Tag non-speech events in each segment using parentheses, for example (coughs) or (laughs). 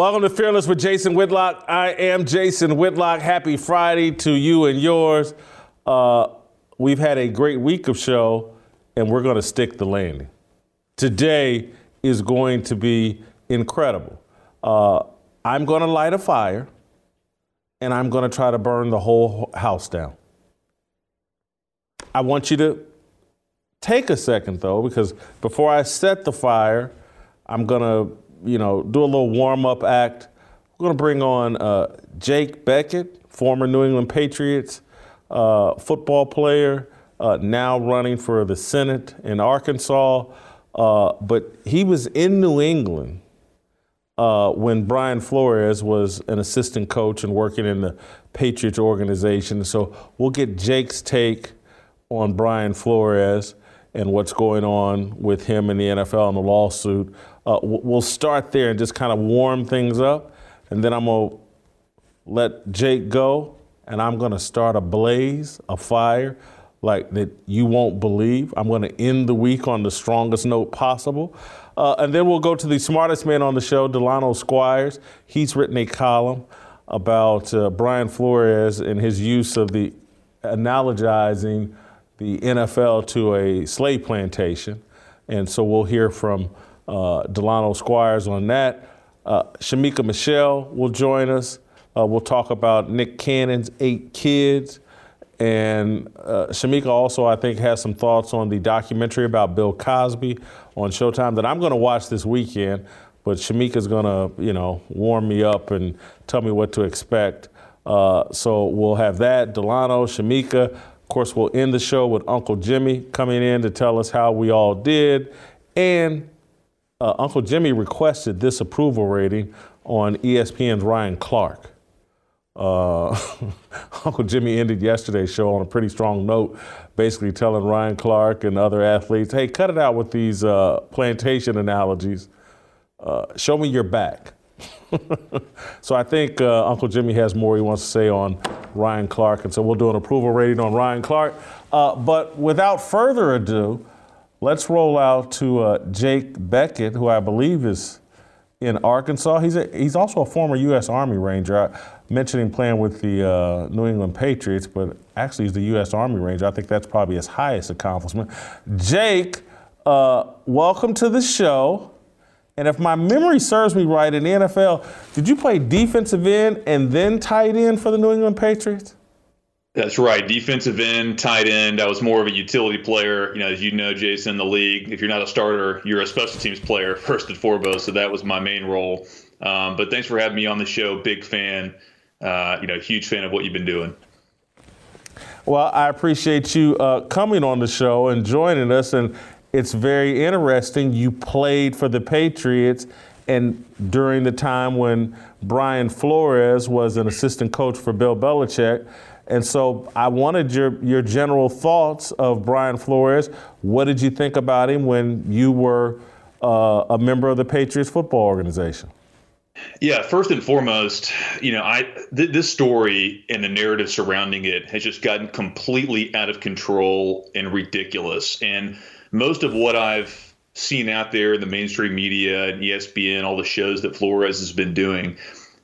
Welcome to Fearless with Jason Whitlock. I am Jason Whitlock. Happy Friday to you and yours. Uh, we've had a great week of show, and we're going to stick the landing. Today is going to be incredible. Uh, I'm going to light a fire, and I'm going to try to burn the whole house down. I want you to take a second, though, because before I set the fire, I'm going to you know, do a little warm up act. We're going to bring on uh, Jake Bequette, former New England Patriots uh, football player, uh, now running for the Senate in Arkansas. Uh, but he was in New England uh, when Brian Flores was an assistant coach and working in the Patriots organization. So we'll get Jake's take on Brian Flores and what's going on with him in the NFL and the lawsuit. Uh, we'll start there and just kind of warm things up, and then I'm gonna let Jake go, and I'm gonna start a blaze, a fire, like that you won't believe. I'm gonna end the week on the strongest note possible. Uh, and then we'll go to the smartest man on the show, Delano Squires. He's written a column about uh, Brian Flores and his use of the analogizing the NFL to a slave plantation. And so we'll hear from uh, Delano Squires on that. Uh, Shemeka Michelle will join us. Uh, we'll talk about Nick Cannon's eight kids. And uh, Shemeka also, I think, has some thoughts on the documentary about Bill Cosby on Showtime that I'm going to watch this weekend. But Shemeka's going to, you know, warm me up and tell me what to expect. Uh, so we'll have that. Delano, Shemeka. Of course, we'll end the show with Uncle Jimmy coming in to tell us how we all did. And uh, Uncle Jimmy requested this approval rating on ESPN's Ryan Clark. Uh, (laughs) Uncle Jimmy ended yesterday's show on a pretty strong note, basically telling Ryan Clark and other athletes, hey, cut it out with these uh, plantation analogies. Uh, show me your back. (laughs) so I think uh, Uncle Jimmy has more he wants to say on Ryan Clark, and so we'll do an approval rating on Ryan Clark. Uh, but without further ado, Let's roll out to uh, Jake Bequette, who I believe is in Arkansas. He's a, he's also a former U.S. Army Ranger. I mentioned him playing with the uh, New England Patriots, but actually he's the U.S. Army Ranger. I think that's probably his highest accomplishment. Jake, uh, welcome to the show. And if my memory serves me right, in the NFL, did you play defensive end and then tight end for the New England Patriots? That's right. Defensive end, tight end. I was more of a utility player. You know, as you know, Jason, the league, if you're not a starter, you're a special teams player (laughs) first and foremost. So that was my main role. Um, but thanks for having me on the show. Big fan. Uh, you know, huge fan of what you've been doing. Well, I appreciate you uh, coming on the show and joining us. And it's very interesting. You played for the Patriots, and during the time when Brian Flores was an assistant coach for Bill Belichick. And so I wanted your, your general thoughts of Brian Flores. What did you think about him when you were uh, a member of the Patriots football organization? Yeah, first and foremost, you know, I th- this story and the narrative surrounding it has just gotten completely out of control and ridiculous. And most of what I've seen out there in the mainstream media and ESPN, all the shows that Flores has been doing,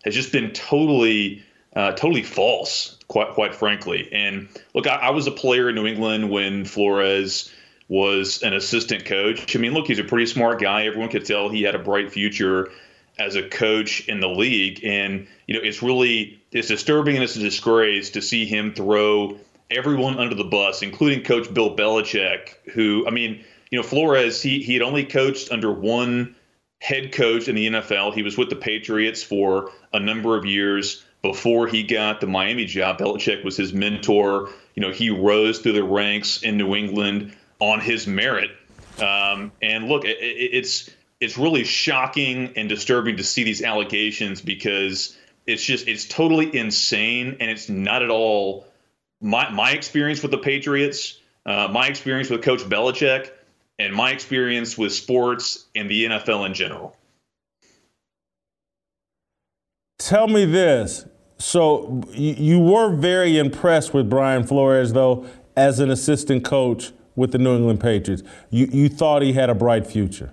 has just been totally, uh, totally false quite quite frankly. And look, I, I, was a player in New England when Flores was an assistant coach. I mean, look, he's a pretty smart guy. Everyone could tell he had a bright future as a coach in the league. And you know, it's really it's disturbing and it's a disgrace to see him throw everyone under the bus, including Coach Bill Belichick, who I mean, you know, Flores he he had only coached under one head coach in the NFL. He was with the Patriots for a number of years before he got the Miami job. Belichick was his mentor. You know, he rose through the ranks in New England on his merit. Um, and look, it, it's it's really shocking and disturbing to see these allegations because it's just it's totally insane and it's not at all my my experience with the Patriots, uh, my experience with Coach Belichick, and my experience with sports and the NFL in general. Tell me this. So you were very impressed with Brian Flores, though, as an assistant coach with the New England Patriots. You, you thought he had a bright future.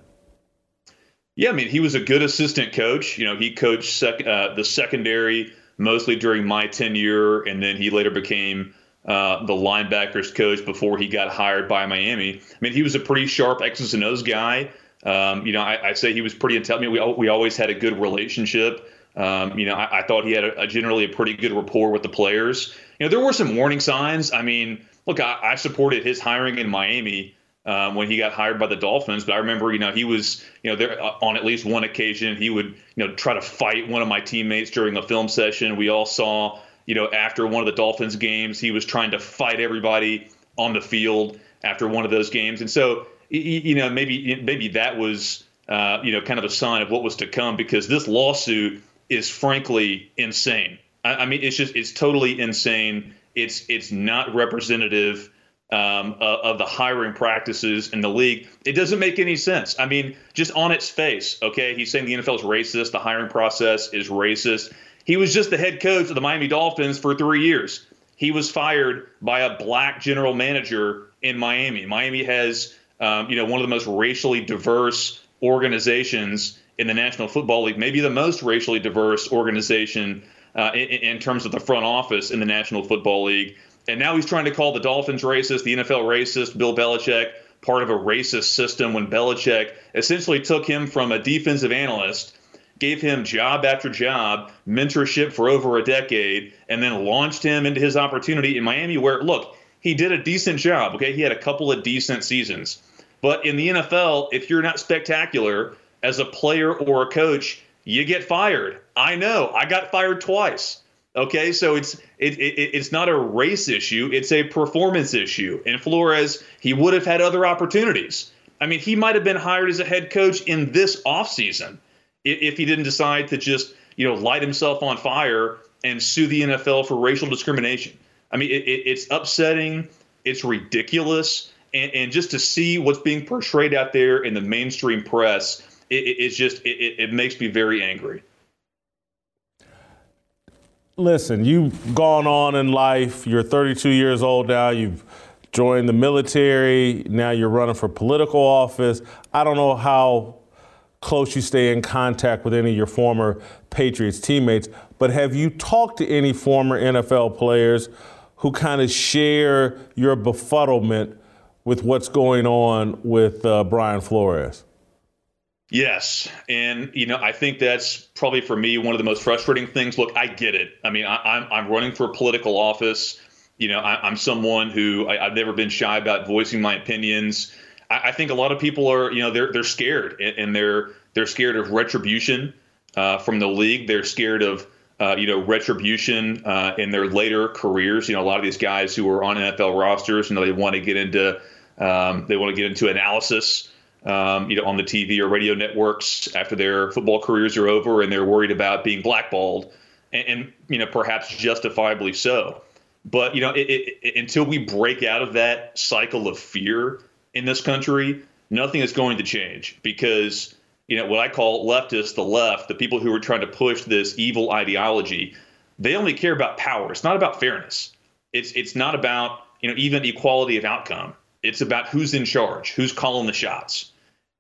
Yeah, I mean, he was a good assistant coach. You know, he coached sec- uh, the secondary mostly during my tenure, and then he later became uh, the linebackers coach before he got hired by Miami. I mean, he was a pretty sharp X's and O's guy. Um, you know, I, I, say he was pretty intelligent. We we always had a good relationship. Um, you know, I, I, thought he had a, a, generally a pretty good rapport with the players. You know, there were some warning signs. I mean, look, I, I supported his hiring in Miami um, when he got hired by the Dolphins. But I remember, you know, he was, you know, there uh, on at least one occasion he would, you know, try to fight one of my teammates during a film session. We all saw, you know, after one of the Dolphins games, he was trying to fight everybody on the field after one of those games, and so, you know, maybe maybe that was, uh, you know, kind of a sign of what was to come because this lawsuit is frankly insane. I, I mean, it's just it's totally insane. It's it's not representative um, of the hiring practices in the league. It doesn't make any sense. I mean, just on its face, okay, he's saying the NFL is racist, the hiring process is racist. He was just the head coach of the Miami Dolphins for three years. He was fired by a black general manager in Miami. Miami has, um, you know, one of the most racially diverse organizations in the National Football League, maybe the most racially diverse organization uh, in, in terms of the front office in the National Football League. And now he's trying to call the Dolphins racist, the NFL racist, Bill Belichick part of a racist system when Belichick essentially took him from a defensive analyst, gave him job after job, mentorship for over a decade, and then launched him into his opportunity in Miami, where, look, he did a decent job. Okay. He had a couple of decent seasons. But in the NFL, if you're not spectacular as a player or a coach, you get fired. I know. I got fired twice. Okay, so it's it, it, it's not a race issue; it's a performance issue. And Flores, he would have had other opportunities. I mean, he might have been hired as a head coach in this offseason if he didn't decide to just you know light himself on fire and sue the NFL for racial discrimination. I mean, it, it's upsetting, it's ridiculous, and, and, just to see what's being portrayed out there in the mainstream press, it's just it, it makes me very angry listen, you've gone on in life. You're 32 years old now. You've joined the military. Now you're running for political office. I don't know how close you stay in contact with any of your former Patriots teammates, but have you talked to any former NFL players who kind of share your befuddlement with what's going on with uh, Brian Flores? Yes, and you know I think that's probably for me one of the most frustrating things. Look, I get it. I mean, I, am I'm, I'm running for political office. You know, I, am someone who I, have never been shy about voicing my opinions. I, I, think a lot of people are, you know, they're they're scared and they're they're scared of retribution uh, from the league. They're scared of uh, you know retribution uh, in their later careers. You know, a lot of these guys who are on NFL rosters, you know, they want to get into um, they want to get into analysis um, you know, on the TV or radio networks after their football careers are over, and they're worried about being blackballed, and, and you know, perhaps justifiably so. But you know, it, it, until we break out of that cycle of fear in this country, nothing is going to change because you know what I call leftists, the left, the people who are trying to push this evil ideology, they only care about power. It's not about fairness. It's it's not about you know even equality of outcome. It's about who's in charge, who's calling the shots.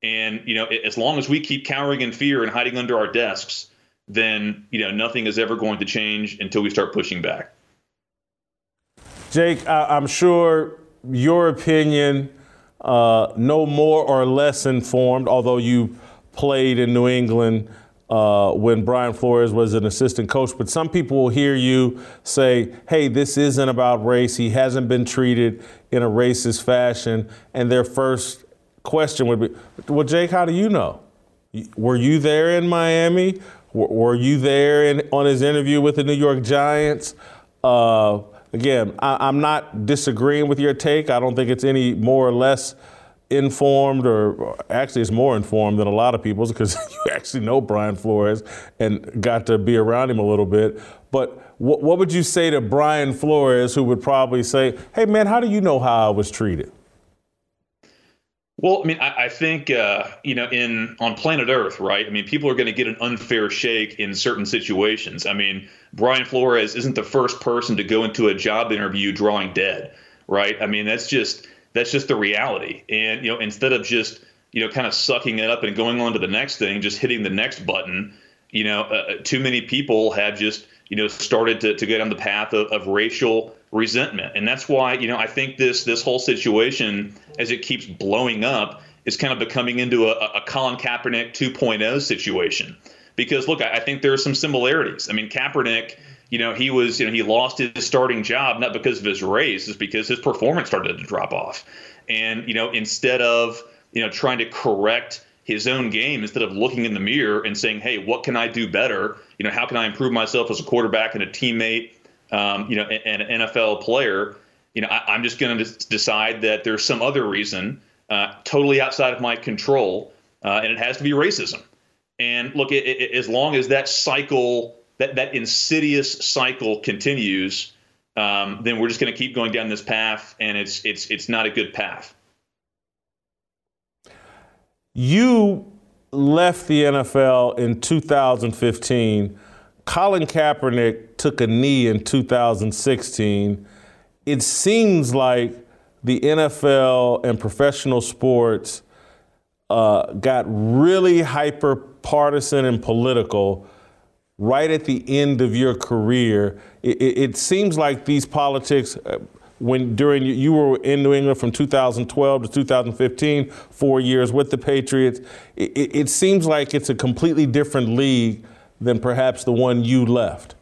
And you know, as long as we keep cowering in fear and hiding under our desks, then you know nothing is ever going to change until we start pushing back. Jake, I- am sure your opinion, uh, no more or less informed, although you played in New England uh, when Brian Flores was an assistant coach. But some people will hear you say, hey, this isn't about race. He hasn't been treated in a racist fashion. And their first question would be, well, Jake, how do you know? Were you there in Miami? Were you there in, on his interview with the New York Giants? Uh, again, I, am not disagreeing with your take. I don't think it's any more or less informed, or actually, it's more informed than a lot of people's because (laughs) you actually know Brian Flores and got to be around him a little bit. But what, what would you say to Brian Flores, who would probably say, "Hey, man, how do you know how I was treated?" Well, I mean, I, I think uh, you know, in on planet Earth, right? I mean, people are going to get an unfair shake in certain situations. I mean, Brian Flores isn't the first person to go into a job interview drawing dead, right? I mean, that's just that's just the reality. And you know, instead of just you know, kind of sucking it up and going on to the next thing, just hitting the next button. You know, uh, uh too many people have just, you know, started to, to go down the path of, of racial resentment. And that's why, you know, I think this this whole situation, as it keeps blowing up, is kind of becoming into a, a Colin Kaepernick 2.0 situation. Because look, I, I think there are some similarities. I mean, Kaepernick, you know, he was, you know, he lost his starting job not because of his race, it's because his performance started to drop off. And, you know, instead of, you know, trying to correct his own game, instead of looking in the mirror and saying, hey, what can I do better? You know, how can I improve myself as a quarterback and a teammate, um, you know, and, an NFL player? You know, I, am just going to decide that there's some other reason uh, totally outside of my control, uh, and it has to be racism. And look, it, it, as long as that cycle, that that insidious cycle continues, um, then we're just going to keep going down this path, and it's it's it's not a good path. You left the NFL in 2015. Colin Kaepernick took a knee in 2016. It seems like the NFL and professional sports uh, got really hyper partisan and political right at the end of your career. It, it, it seems like these politics, uh, when during you were in New England from 2012 to 2015, four years with the Patriots, it, it seems like it's a completely different league than perhaps the one you left.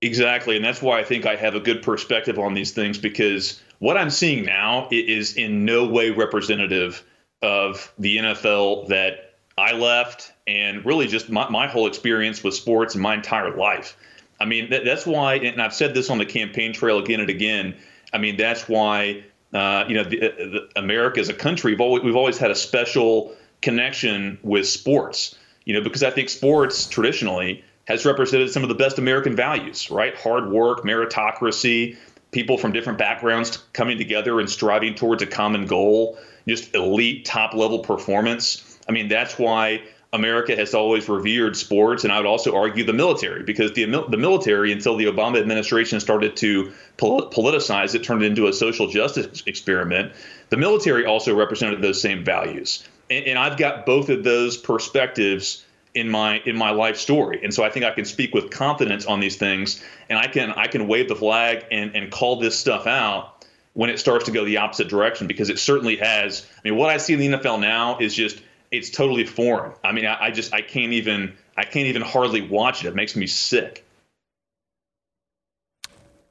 Exactly, and that's why I think I have a good perspective on these things because what I'm seeing now is in no way representative of the NFL that I left and really just my, my whole experience with sports and my entire life. I mean, that, that's why, and I've said this on the campaign trail again and again. I mean, that's why, uh, you know, the, uh, the America as a country, we've always, we've always had a special connection with sports, you know, because I think sports traditionally has represented some of the best American values, right? Hard work, meritocracy, people from different backgrounds coming together and striving towards a common goal, just elite top level performance. I mean, that's why America has always revered sports, and I would also argue the military, because the the military, until the Obama administration started to politicize it, turned it into a social justice experiment. The military also represented those same values, and, and I've got both of those perspectives in my in my life story. And so i think i can speak with confidence on these things and i can i can wave the flag and and call this stuff out when it starts to go the opposite direction because it certainly has. I mean what i see in the nfl now is just it's totally foreign. I mean i, I just i can't even i can't even hardly watch it. It makes me sick.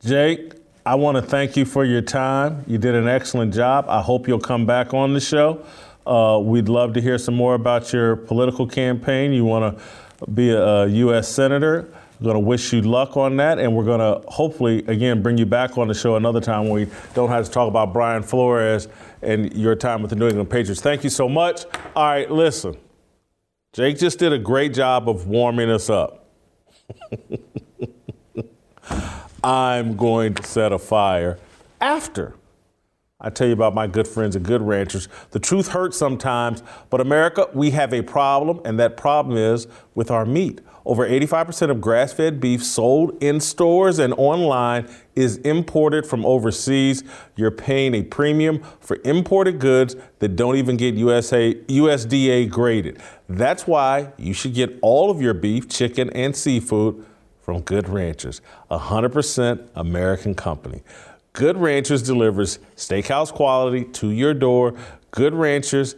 Jake i want to thank you for your time. You did an excellent job. I hope you'll come back on the show uh, we'd love to hear some more about your political campaign. You want to be a, U.S. Senator. We're going to wish you luck on that, and we're going to hopefully, again, bring you back on the show another time when we don't have to talk about Brian Flores and your time with the New England Patriots. Thank you so much. All right, listen. Jake just did a great job of warming us up. (laughs) I'm going to set a fire after I tell you about my good friends at Good Ranchers. The truth hurts sometimes, but America, we have a problem, and that problem is with our meat. Over 85% of grass fed beef sold in stores and online is imported from overseas. You're paying a premium for imported goods that don't even get USA, USDA graded. That's why you should get all of your beef, chicken, and seafood from Good Ranchers, a 100% American company. Good Ranchers delivers steakhouse quality to your door. Good Ranchers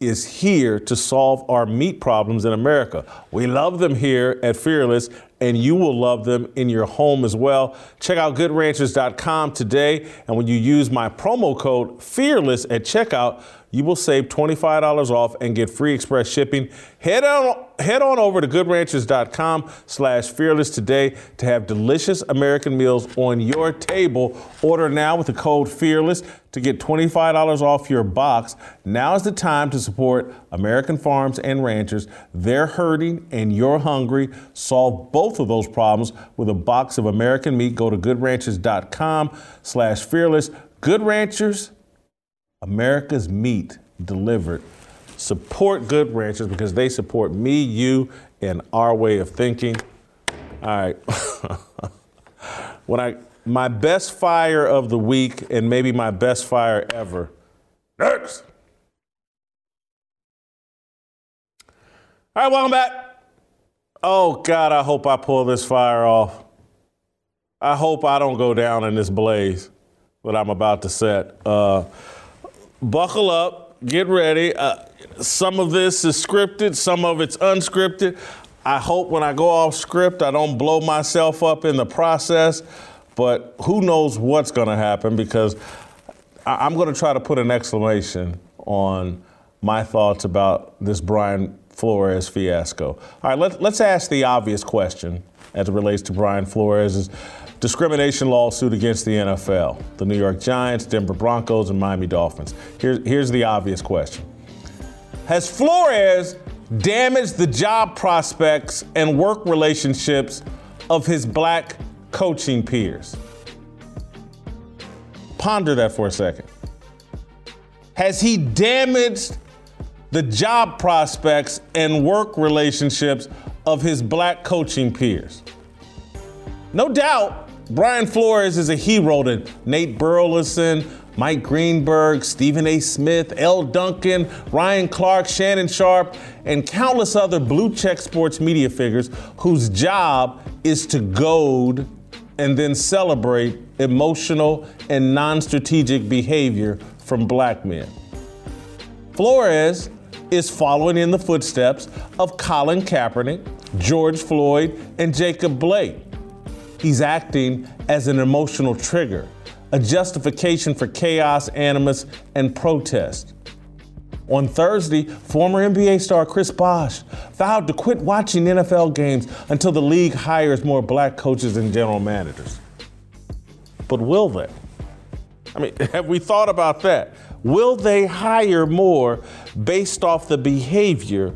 is here to solve our meat problems in America. We love them here at Fearless, and you will love them in your home as well. Check out goodranchers.com today, and when you use my promo code FEARLESS at checkout, you will save $25 off and get free express shipping. Head on, head on over to goodranchers.com slash fearless today to have delicious American meals on your table. Order now with the code fearless to get $25 off your box. Now is the time to support American farms and ranchers. They're hurting and you're hungry. Solve both of those problems with a box of American meat. Go to goodranchers.com slash fearless. Good Ranchers, America's meat delivered. Support Good Ranchers because they support me, you, and our way of thinking. All right. (laughs) when I my best fire of the week and maybe my best fire ever. Next. All right, welcome back. Oh, God, I hope I pull this fire off. I hope I don't go down in this blaze that I'm about to set. Uh, buckle up, get ready. Uh, some of this is scripted, some of it's unscripted. I hope when I go off script, I don't blow myself up in the process, but who knows what's going to happen because I- I'm going to try to put an exclamation on my thoughts about this Brian Flores fiasco. All right, let, let's ask the obvious question as it relates to Brian Flores' discrimination lawsuit against the NFL, the New York Giants, Denver Broncos, and Miami Dolphins. Here's, here's the obvious question Has Flores damaged the job prospects and work relationships of his black coaching peers? Ponder that for a second. Has he damaged the job prospects and work relationships of his black coaching peers? No doubt, Brian Flores is a hero to Nate Burleson, Mike Greenberg, Stephen A. Smith, Elle Duncan, Ryan Clark, Shannon Sharpe, and countless other blue check sports media figures whose job is to goad and then celebrate emotional and non strategic behavior from black men. Flores is following in the footsteps of Colin Kaepernick, George Floyd, and Jacob Blake. He's acting as an emotional trigger, a justification for chaos, animus, and protest. On Thursday, former NBA star Chris Bosh vowed to quit watching NFL games until the league hires more black coaches and general managers. But will they? I mean, (laughs) have we thought about that? Will they hire more based off the behavior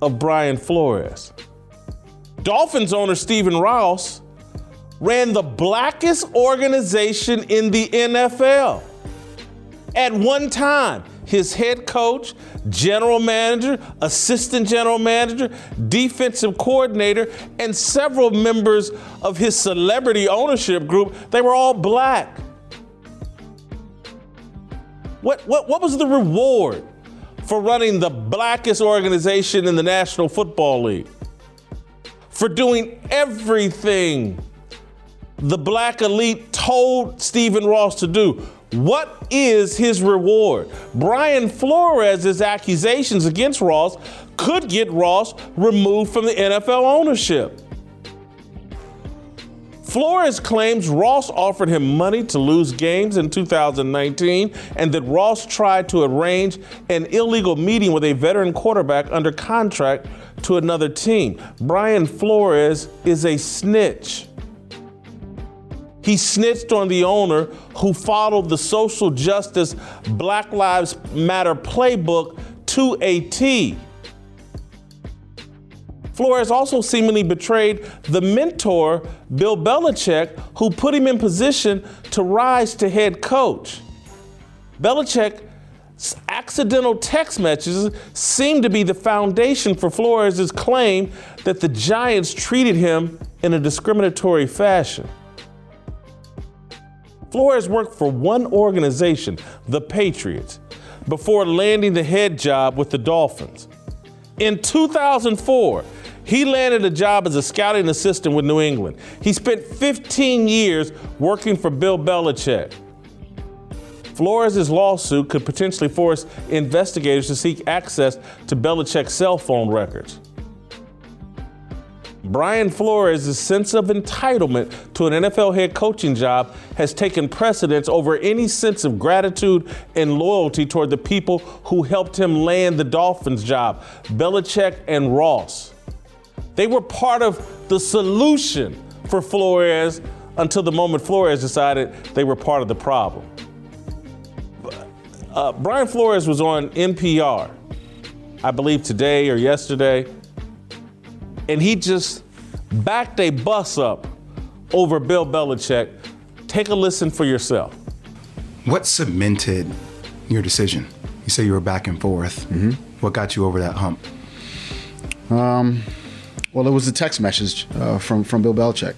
of Brian Flores? Dolphins owner Stephen Ross ran the blackest organization in the NFL. At one time, his head coach, general manager, assistant general manager, defensive coordinator, and several members of his celebrity ownership group, they were all black. What, what, what was the reward for running the blackest organization in the National Football League? For doing everything the black elite told Stephen Ross to do. What is his reward? Brian Flores' accusations against Ross could get Ross removed from the NFL ownership. Flores claims Ross offered him money to lose games in 2019 and that Ross tried to arrange an illegal meeting with a veteran quarterback under contract to another team. Brian Flores is a snitch. He snitched on the owner who followed the social justice Black Lives Matter playbook to a T. Flores also seemingly betrayed the mentor, Bill Belichick, who put him in position to rise to head coach. Belichick's accidental text messages seem to be the foundation for Flores' claim that the Giants treated him in a discriminatory fashion. Flores worked for one organization, the Patriots, before landing the head job with the Dolphins. In 2004, he landed a job as a scouting assistant with New England. He spent 15 years working for Bill Belichick. Flores' lawsuit could potentially force investigators to seek access to Belichick's cell phone records. Brian Flores' sense of entitlement to an NFL head coaching job has taken precedence over any sense of gratitude and loyalty toward the people who helped him land the Dolphins job, Belichick and Ross. They were part of the solution for Flores until the moment Flores decided they were part of the problem. Uh, Brian Flores was on NPR, I believe today or yesterday, and he just backed a bus up over Bill Belichick. Take a listen for yourself. What cemented your decision? You say you were back and forth. Mm-hmm. What got you over that hump? Um, well, it was the text message uh, from from Bill Belichick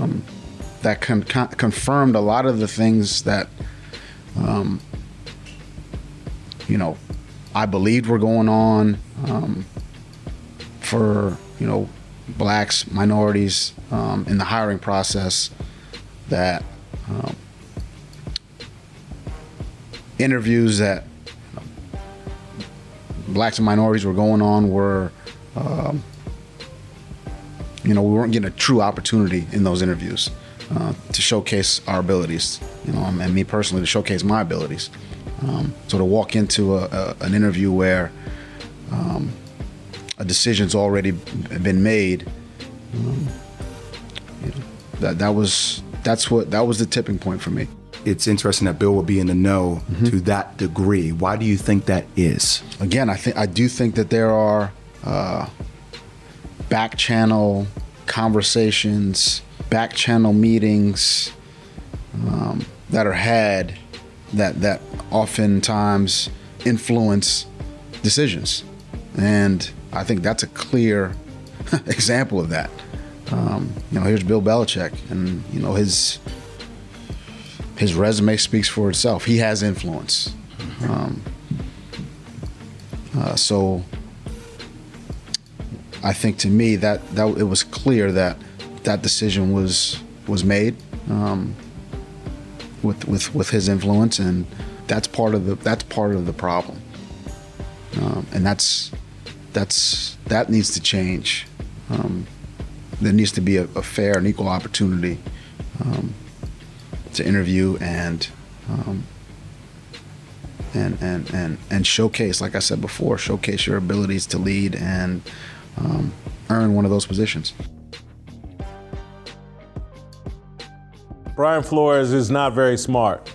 um, that con- con- confirmed a lot of the things that, um, you know, I believed were going on. Um, for you know blacks, minorities um, in the hiring process. That um, interviews that blacks and minorities were going on were, um, you know, we weren't getting a true opportunity in those interviews uh, to showcase our abilities, you know, and me personally to showcase my abilities. Um, so to walk into a, a, an interview where um, a decision's already been made, um, you know, that that was that's what that was the tipping point for me it's interesting that Bill will be in the know mm-hmm. to that degree. Why do you think that is? Again, I think I do think that there are uh, back channel conversations, back channel meetings um, that are had that that oftentimes influence decisions, and I think that's a clear (laughs) example of that. Um, you know, here's Bill Belichick, and you know his his resume speaks for itself. He has influence. Um, uh, so I think to me that that it was clear that that decision was was made um, with with with his influence, and that's part of the that's part of the problem, um, and that's that's that needs to change. Um, there needs to be a, a fair and equal opportunity um, to interview and um, and, and and and showcase, like I said before, showcase your abilities to lead and um, earn one of those positions. Brian Flores is not very smart.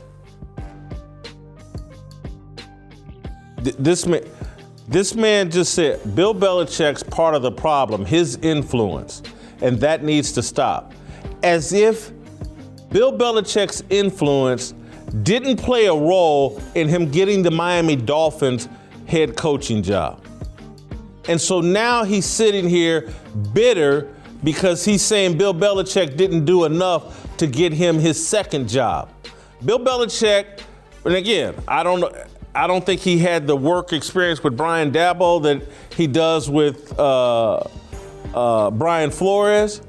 This man, this man just said Bill Belichick's part of the problem, his influence, and that needs to stop. As if Bill Belichick's influence didn't play a role in him getting the Miami Dolphins head coaching job. And so now he's sitting here bitter because he's saying Bill Belichick didn't do enough to get him his second job. Bill Belichick, and again, I don't know. I don't think he had the work experience with Brian Daboll that he does with uh, uh, Brian Flores.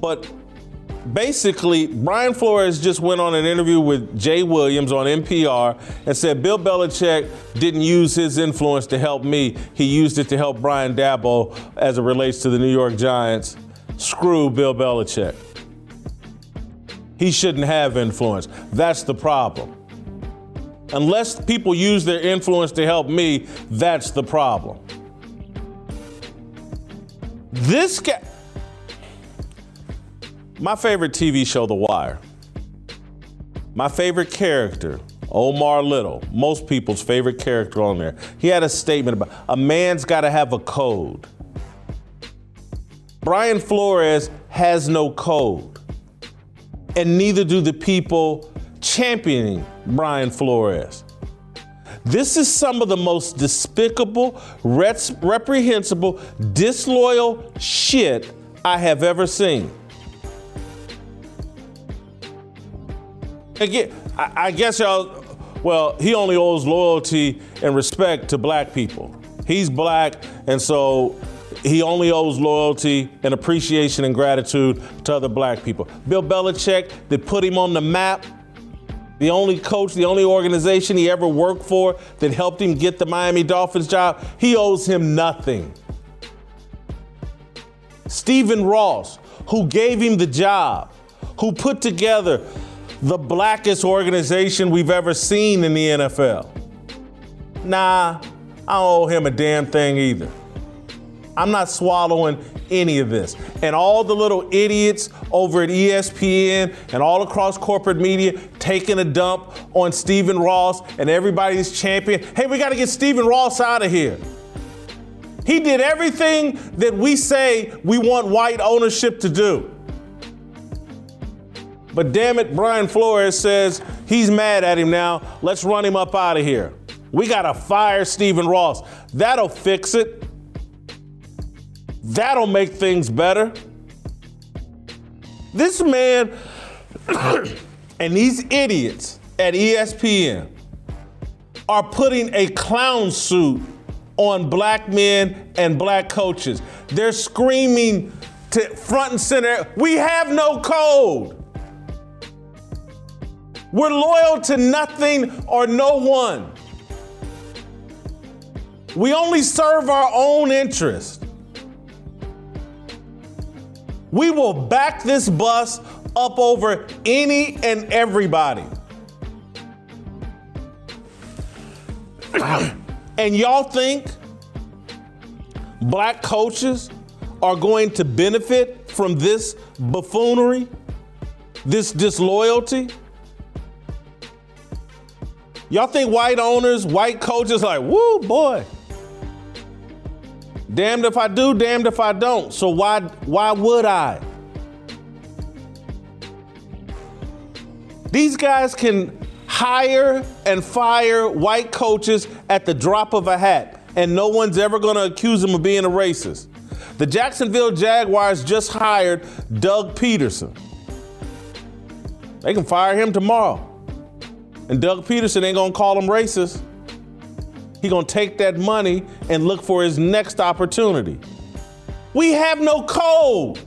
But basically, Brian Flores just went on an interview with Jay Williams on NPR and said Bill Belichick didn't use his influence to help me. He used it to help Brian Daboll as it relates to the New York Giants. Screw Bill Belichick. He shouldn't have influence. That's the problem. Unless people use their influence to help me, that's the problem. This guy my favorite TV show, The Wire. My favorite character, Omar Little, most people's favorite character on there. He had a statement about a man's got to have a code. Brian Flores has no code, and neither do the people championing Brian Flores. This is some of the most despicable, reprehensible, disloyal shit I have ever seen. Again, I, guess y'all, well, he only owes loyalty and respect to black people. He's black, and so he only owes loyalty and appreciation and gratitude to other black people. Bill Belichick, that put him on the map, the only coach, the only organization he ever worked for that helped him get the Miami Dolphins job, he owes him nothing. Stephen Ross, who gave him the job, who put together the blackest organization we've ever seen in the NFL. Nah, I don't owe him a damn thing either. I'm not swallowing any of this. And all the little idiots over at ESPN and all across corporate media taking a dump on Stephen Ross and everybody's champion. Hey, we got to get Stephen Ross out of here. He did everything that we say we want white ownership to do. But damn it, Brian Flores says he's mad at him now. Let's run him up out of here. We got to fire Stephen Ross. That'll fix it. That'll make things better. This man (coughs) and these idiots at ESPN are putting a clown suit on black men and black coaches. They're screaming to front and center, we have no code. We're loyal to nothing or no one. We only serve our own interest. We will back this bus up over any and everybody. and y'all think black coaches are going to benefit from this buffoonery, this disloyalty? Y'all think white owners, white coaches, like, woo, boy. Damned if I do, damned if I don't. So why why would I? These guys can hire and fire white coaches at the drop of a hat, and no one's ever going to accuse them of being a racist. The Jacksonville Jaguars just hired Doug Pederson. They can fire him tomorrow. And Doug Pederson ain't gonna call him racist. He gonna take that money and look for his next opportunity. We have no code.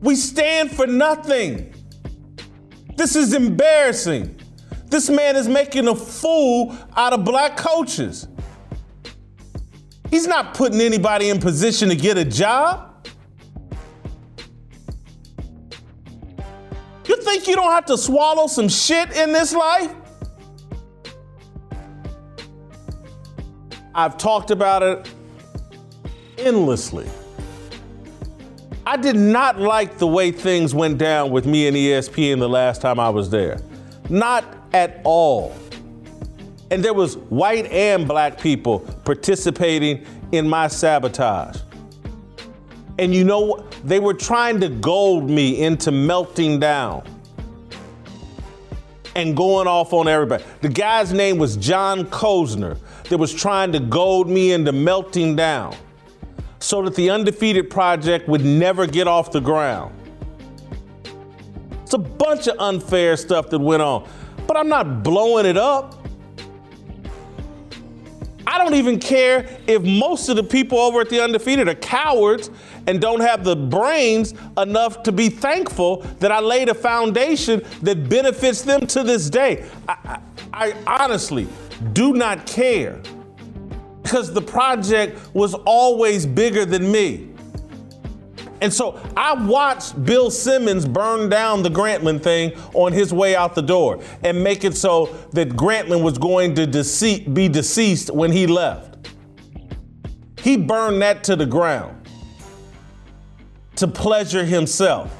We stand for nothing. This is embarrassing. This man is making a fool out of black coaches. He's not putting anybody in position to get a job. You think you don't have to swallow some shit in this life? I've talked about it endlessly. I did not like the way things went down with me and ESPN the last time I was there. Not at all. And there was white and black people participating in my sabotage. And you know, they were trying to gold me into melting down and going off on everybody. The guy's name was John Kosner that was trying to gold me into melting down so that the Undefeated Project would never get off the ground. It's a bunch of unfair stuff that went on, but I'm not blowing it up. I don't even care if most of the people over at the Undefeated are cowards and don't have the brains enough to be thankful that I laid a foundation that benefits them to this day. I, I, I honestly do not care because the project was always bigger than me. And so I watched Bill Simmons burn down the Grantland thing on his way out the door and make it so that Grantland was going to be deceased when he left. He burned that to the ground to pleasure himself.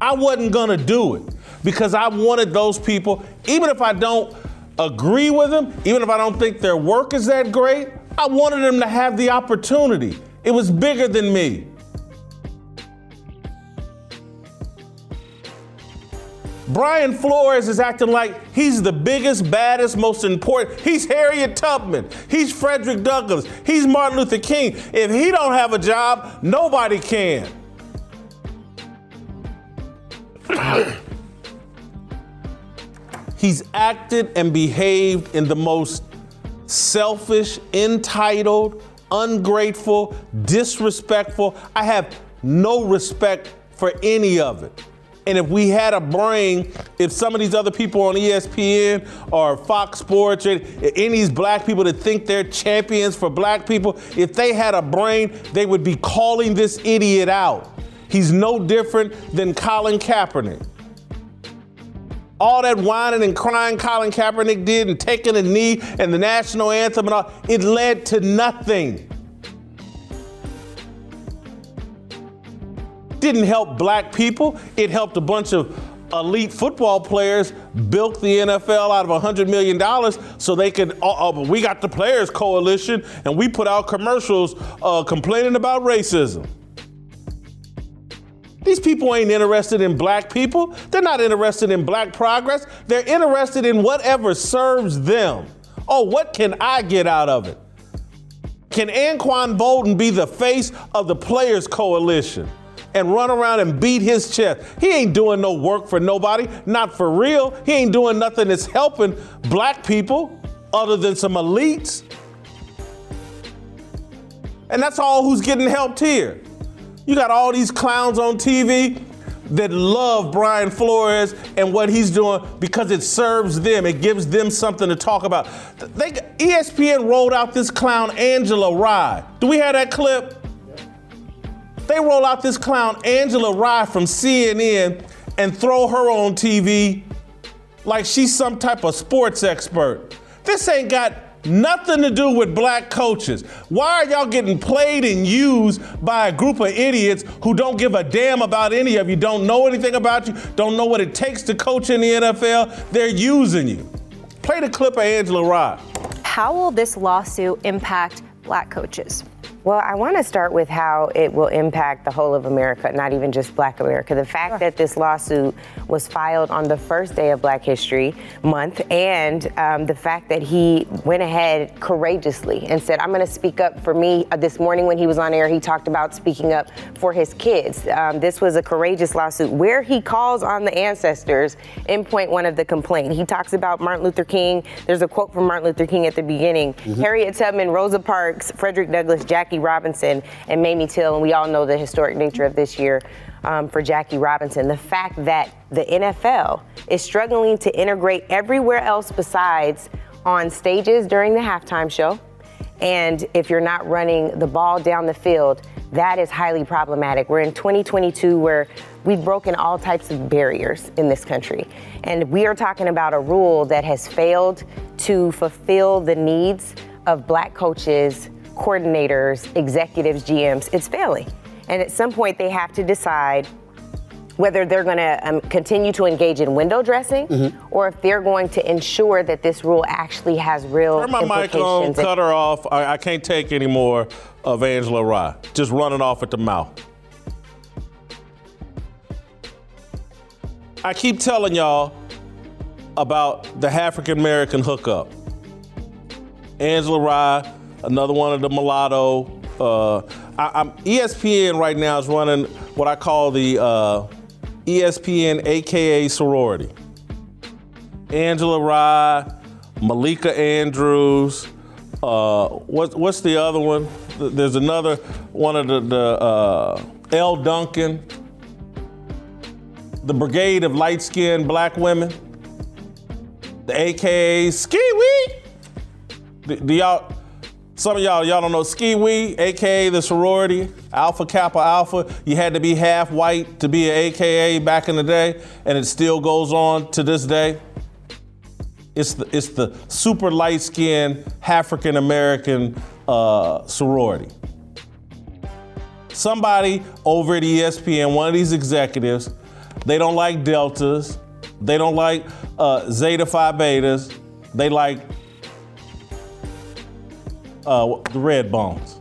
I wasn't gonna do it because I wanted those people, even if I don't agree with them, even if I don't think their work is that great, I wanted them to have the opportunity. It was bigger than me. Brian Flores is acting like he's the biggest, baddest, most important. He's Harriet Tubman. He's Frederick Douglass. He's Martin Luther King. If he don't have a job, nobody can. (clears throat) he's acted and behaved in the most selfish, entitled, ungrateful, disrespectful. I have no respect for any of it. And if we had a brain, if some of these other people on ESPN or Fox Sports or any of these black people that think they're champions for black people, if they had a brain, they would be calling this idiot out. He's no different than Colin Kaepernick. All that whining and crying Colin Kaepernick did and taking a knee and the national anthem and all, it led to nothing. Didn't help black people. It helped a bunch of elite football players bilk the NFL out of $100 million so they could, uh, uh, we got the Players Coalition and we put out commercials uh, complaining about racism. These people ain't interested in black people. They're not interested in black progress. They're interested in whatever serves them. Oh, what can I get out of it? Can Anquan Boldin be the face of the Players Coalition? and run around and beat his chest. He ain't doing no work for nobody, not for real. He ain't doing nothing that's helping black people other than some elites. And that's all who's getting helped here. You got all these clowns on TV that love Brian Flores and what he's doing because it serves them. It gives them something to talk about. They, ESPN rolled out this clown Angela Rye. Do we have that clip? They roll out this clown Angela Rye from CNN and throw her on TV like she's some type of sports expert. This ain't got Nothing to do with black coaches. Why are y'all getting played and used by a group of idiots who don't give a damn about any of you, don't know anything about you, don't know what it takes to coach in the NFL? They're using you. Play the clip of Angela Rye. How will this lawsuit impact black coaches? Well, I want to start with how it will impact the whole of America, not even just Black America. The fact sure. that this lawsuit was filed on the first day of Black History Month, and um, the fact that he went ahead courageously and said, I'm going to speak up for me. Uh, this morning when he was on air, he talked about speaking up for his kids. Um, this was a courageous lawsuit where he calls on the ancestors in point one of the complaint. He talks about Martin Luther King. There's a quote from Martin Luther King at the beginning mm-hmm. Harriet Tubman, Rosa Parks, Frederick Douglass, Jackie Robinson and Mamie Till, and we all know the historic nature of this year um, for Jackie Robinson. The fact that the NFL is struggling to integrate everywhere else besides on stages during the halftime show. And if you're not running the ball down the field, that is highly problematic. We're in 2022 where we've broken all types of barriers in this country. And we are talking about a rule that has failed to fulfill the needs of black coaches coordinators, executives, GMs, it's failing. And at some point, they have to decide whether they're going to um, continue to engage in window dressing mm-hmm. or if they're going to ensure that this rule actually has real Turn my mic on, cut her off. I, I can't take any more of Angela Rye. Just running off at the mouth. I keep telling y'all about the African American hookup. Angela Rye another one of the mulatto. Uh, I, ESPN right now is running what I call the uh, ESPN AKA sorority. Angela Rye, Malika Andrews. Uh, what, what's the other one? There's another one of the, the uh, Elle Duncan. The Brigade of Light Skinned Black Women. The AKA Ski Wee. Do, do y'all some of y'all, y'all don't know Skee-Wee, aka the sorority, Alpha Kappa Alpha. You had to be half white to be an AKA back in the day, and it still goes on to this day. It's the, it's the super light skinned African American uh, sorority. Somebody over at ESPN, one of these executives, they don't like deltas, they don't like uh, zeta phi betas, they like uh, the Red Bones.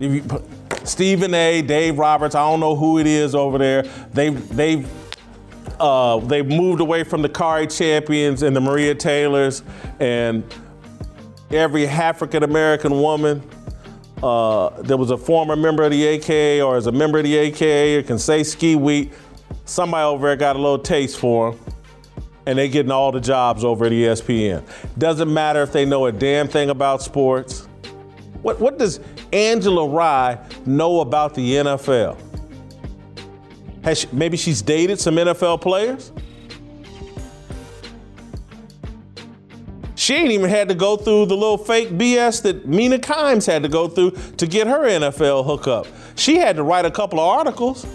If you, Stephen A, Dave Roberts, I don't know who it is over there. They've they've uh, they've moved away from the Cari Champions and the Maria Taylors and every African American woman uh, that was a former member of the AKA or is a member of the AKA or can say Skee-Wee. Somebody over there got a little taste for them and they're getting all the jobs over at ESPN. Doesn't matter if they know a damn thing about sports. What, what does Angela Rye know about the NFL? Has she, maybe she's dated some NFL players? She ain't even had to go through the little fake BS that Mina Kimes had to go through to get her NFL hookup. She had to write a couple of articles.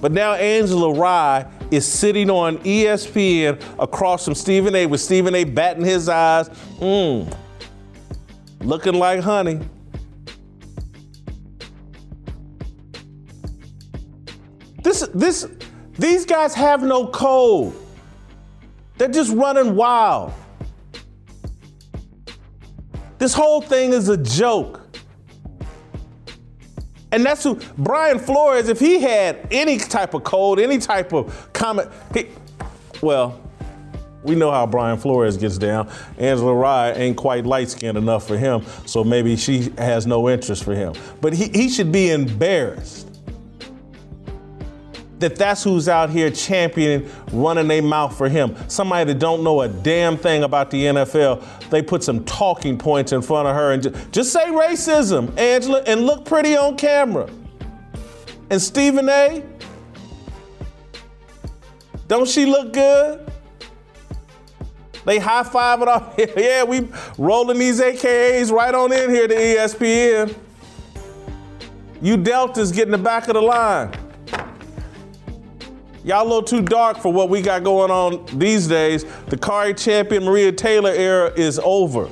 But now Angela Rye is sitting on ESPN across from Stephen A. with Stephen A. batting his eyes. Mmm. Looking like honey. This, this, these guys have no code. They're just running wild. This whole thing is a joke. And that's who Brian Flores, if he had any type of code, any type of comment, he, well, We know how Brian Flores gets down. Angela Rye ain't quite light skinned enough for him, so maybe she has no interest for him. But he, he should be embarrassed that that's who's out here championing, running their mouth for him. Somebody that don't know a damn thing about the NFL. They put some talking points in front of her and just, just say racism, Angela, and look pretty on camera. And Stephen A. Don't she look good? They high fiving off. (laughs) yeah, we rolling these AKAs right on in here to ESPN. You Deltas getting the back of the line. Y'all a little too dark for what we got going on these days. The Cari Champion Maria Taylor era is over.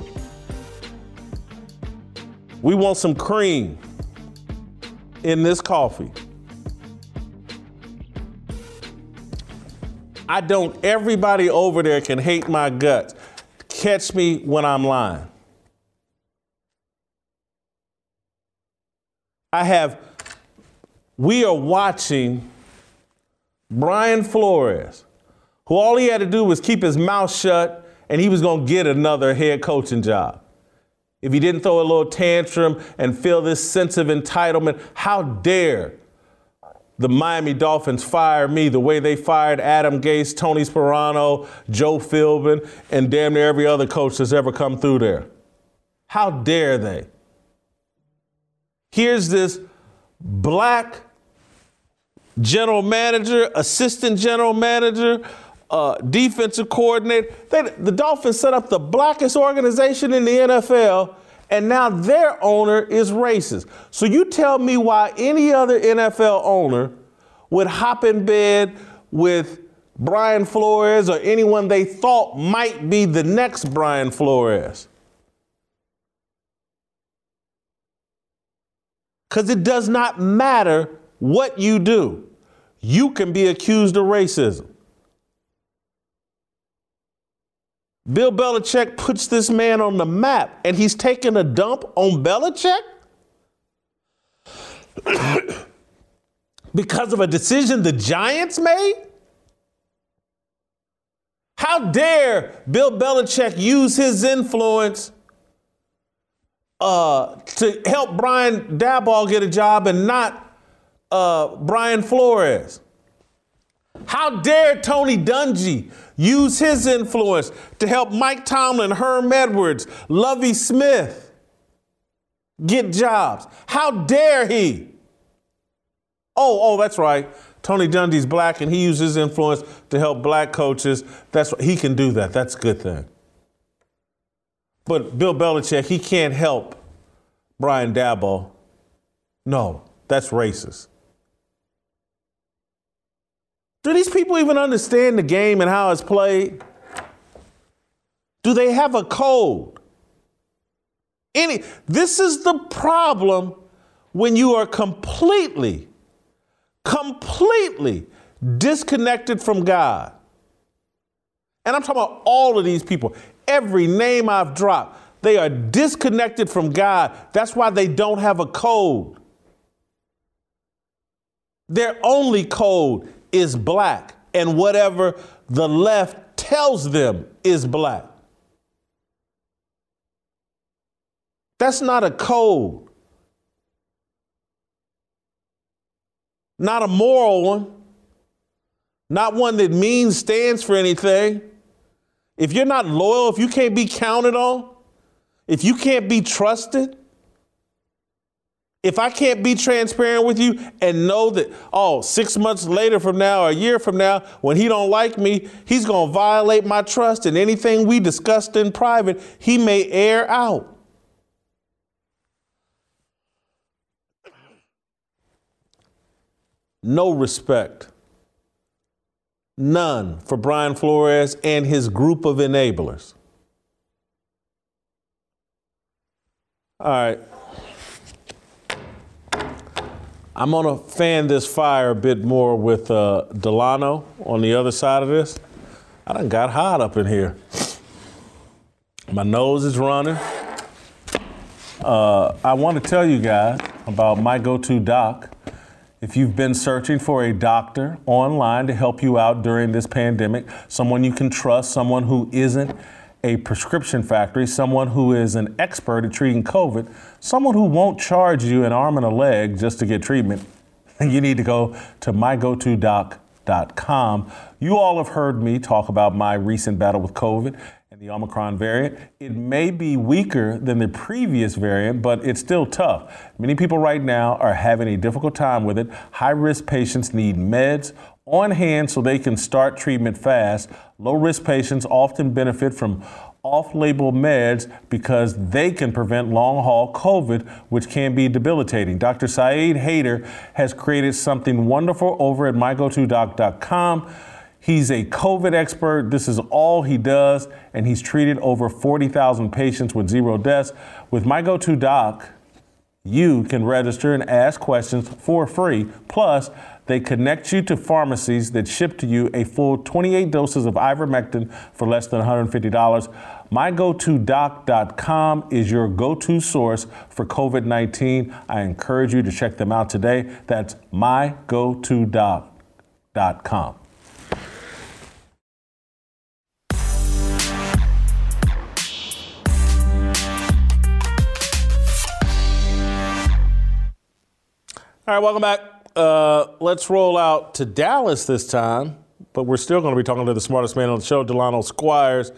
We want some cream in this coffee. I don't, everybody over there can hate my guts. Catch me when I'm lying. I have, we are watching Brian Flores, who all he had to do was keep his mouth shut and he was going to get another head coaching job. If he didn't throw a little tantrum and feel this sense of entitlement, how dare the Miami Dolphins fire me the way they fired Adam Gase, Tony Sparano, Joe Philbin, and damn near every other coach that's ever come through there? How dare they? Here's this black general manager, assistant general manager, uh, defensive coordinator. They, the Dolphins set up the blackest organization in the NFL, and now their owner is racist. So you tell me why any other NFL owner would hop in bed with Brian Flores or anyone they thought might be the next Brian Flores. Because it does not matter what you do, you can be accused of racism. Bill Belichick puts this man on the map and he's taking a dump on Belichick? (coughs) because of a decision the Giants made? How dare Bill Belichick use his influence uh, to help Brian Daboll get a job and not uh, Brian Flores? How dare Tony Dungy use his influence to help Mike Tomlin, Herm Edwards, Lovie Smith get jobs? How dare he? Oh, oh, that's right. Tony Dungy's black and he uses his influence to help black coaches. That's he can do that. That's a good thing. But Bill Belichick, he can't help Brian Daboll. No, that's racist. Do these people even understand the game and how it's played? Do they have a code? Any this is the problem when you are completely completely disconnected from God. And I'm talking about all of these people. Every name I've dropped, they are disconnected from God. That's why they don't have a code. Their only code is black, and whatever the left tells them is black. That's not a code, not a moral one, not one that means stands for anything. If you're not loyal, if you can't be counted on, if you can't be trusted, if I can't be transparent with you and know that, oh, six months later from now a year from now, when he don't like me, he's gonna violate my trust and anything we discussed in private, he may air out. No respect. None for Brian Flores and his group of enablers. All right. I'm gonna fan this fire a bit more with uh, Delano on the other side of this. I done got hot up in here. My nose is running. Uh, I want to tell you guys about my go-to doc. If you've been searching for a doctor online to help you out during this pandemic, someone you can trust, someone who isn't a prescription factory, someone who is an expert at treating COVID, someone who won't charge you an arm and a leg just to get treatment, (laughs) you need to go to mygotodoc.com. You all have heard me talk about my recent battle with COVID and the Omicron variant. It may be weaker than the previous variant, but it's still tough. Many people right now are having a difficult time with it. High risk patients need meds on hand so they can start treatment fast. Low risk patients often benefit from off label meds because they can prevent long haul COVID, which can be debilitating. Dr. Syed Haider has created something wonderful over at mygotodoc.com. He's a COVID expert. This is all he does, and he's treated over 40,000 patients with zero deaths. With MyGoToDoc, you can register and ask questions for free. Plus, they connect you to pharmacies that ship to you a full 28 doses of ivermectin for less than $150. MyGoToDoc.com is your go to source for COVID 19. I encourage you to check them out today. That's MyGoToDoc.com. All right, welcome back. Uh, let's roll out to Dallas this time, but we're still going to be talking to the smartest man on the show, Delano Squires.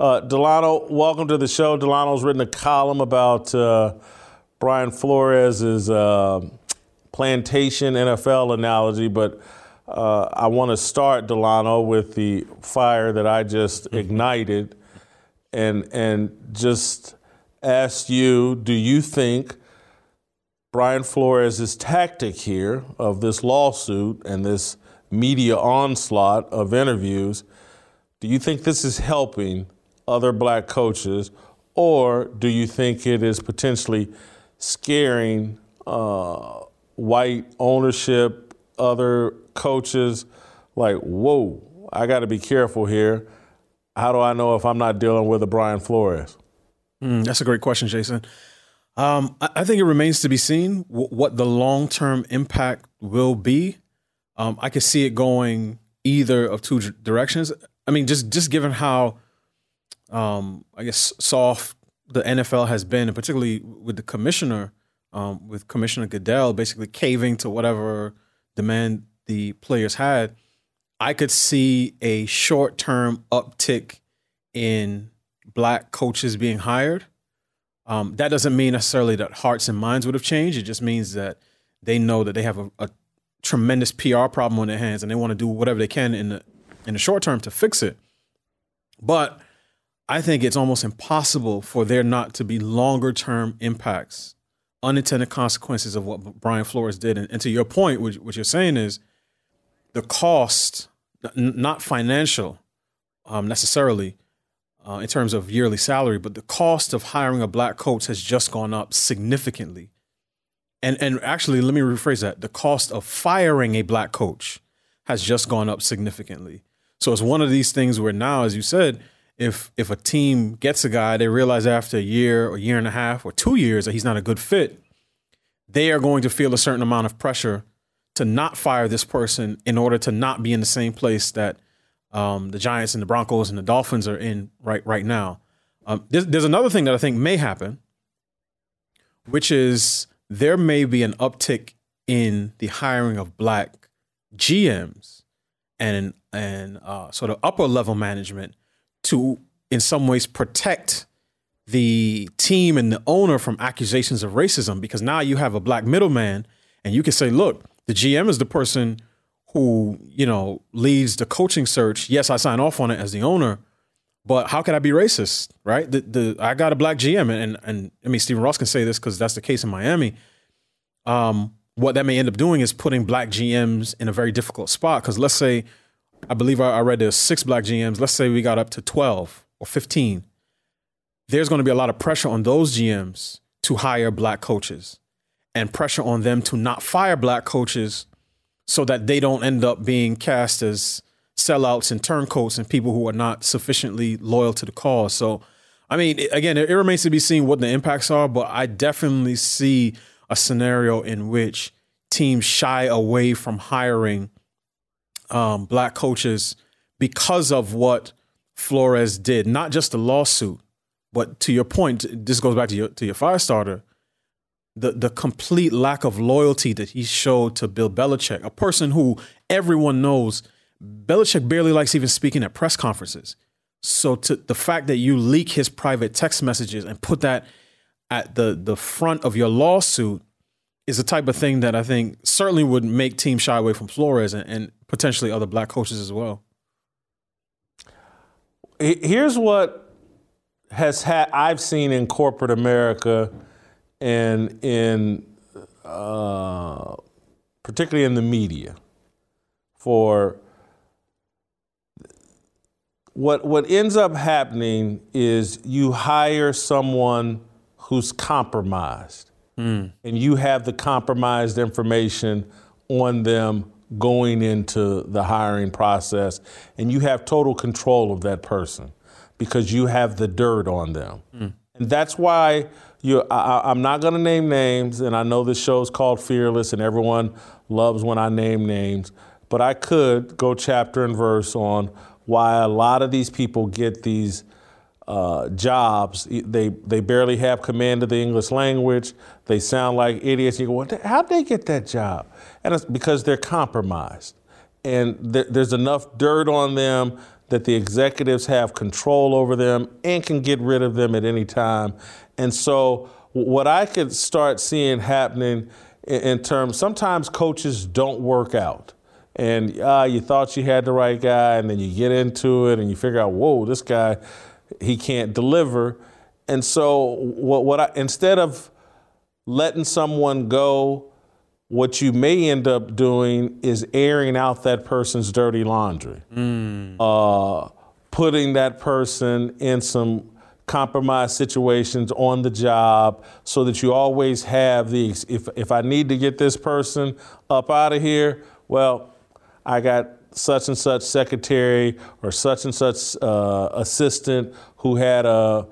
Uh, Delano, welcome to the show. Delano's written a column about uh, Brian Flores' uh, plantation NFL analogy, but uh, I want to start, Delano, with the fire that I just mm-hmm. ignited and, and just ask you do you think Brian Flores' tactic here of this lawsuit and this media onslaught of interviews, do you think this is helping other black coaches, or do you think it is potentially scaring uh, white ownership, other coaches? Like, whoa, I got to be careful here. How do I know if I'm not dealing with a Brian Flores? Mm, that's a great question, Jason. Um, I think it remains to be seen what the long term impact will be. Um, I could see it going either of two directions. I mean, just just given how, um, I guess, soft the NFL has been, and particularly with the commissioner, um, with Commissioner Goodell, basically caving to whatever demand the players had. I could see a short term uptick in black coaches being hired um, that doesn't mean necessarily that hearts and minds would have changed. It just means that they know that they have a, a tremendous PR problem on their hands, and they want to do whatever they can in the in the short term to fix it. But I think it's almost impossible for there not to be longer term impacts, unintended consequences of what Brian Flores did. And, and to your point, which, what you're saying is the cost, n- not financial um, necessarily, uh, in terms of yearly salary, but the cost of hiring a black coach has just gone up significantly. And and actually, let me rephrase that: the cost of firing a black coach has just gone up significantly. So it's one of these things where now, as you said, if if a team gets a guy, they realize after a year or a year and a half or two years that he's not a good fit, they are going to feel a certain amount of pressure to not fire this person in order to not be in the same place that um, the Giants and the Broncos and the Dolphins are in right right now. Um, there's, there's another thing that I think may happen, which is there may be an uptick in the hiring of black GMs and and uh, sort of upper level management to, in some ways, protect the team and the owner from accusations of racism. Because now you have a black middleman, and you can say, look, the GM is the person who you know leads the coaching search. Yes, I sign off on it as the owner, but how can I be racist, right? The the I got a black GM, and and I mean Stephen Ross can say this because that's the case in Miami. Um, what that may end up doing is putting black GMs in a very difficult spot. Because let's say, I believe I, I read there's six black GMs. Let's say we got up to twelve or fifteen. There's going to be a lot of pressure on those GMs to hire black coaches, and pressure on them to not fire black coaches so that they don't end up being cast as sellouts and turncoats and people who are not sufficiently loyal to the cause. So, I mean, again, it, remains to be seen what the impacts are, but I definitely see a scenario in which teams shy away from hiring um, black coaches because of what Flores did. Not just the lawsuit, but to your point, this goes back to your to your fire starter. The the complete lack of loyalty that he showed to Bill Belichick, a person who everyone knows Belichick barely likes even speaking at press conferences. So to the fact that you leak his private text messages and put that at the the front of your lawsuit is the type of thing that I think certainly would make teams shy away from Flores and, and potentially other black coaches as well. Here's what has had I've seen in corporate America and in uh, particularly in the media for what what ends up happening is you hire someone who's compromised mm. and you have the compromised information on them going into the hiring process and you have total control of that person because you have the dirt on them mm. and that's why you I, am not going to name names and i know this show is called fearless and everyone loves when i name names but i could go chapter and verse on why a lot of these people get these uh, jobs. They they barely have command of the English language. They sound like idiots. You go, well, how'd they get that job? And it's because they're compromised, and th- there's enough dirt on them that the executives have control over them and can get rid of them at any time. And so, what I could start seeing happening in, terms, sometimes coaches don't work out and uh, you thought you had the right guy, and then you get into it and you figure out, whoa, this guy, he can't deliver. And so, what, what I, instead of letting someone go, what you may end up doing is airing out that person's dirty laundry, mm. uh, putting that person in some compromised situations on the job so that you always have the if, if I need to get this person up out of here, well, I got such and such secretary or such and such uh, assistant who had a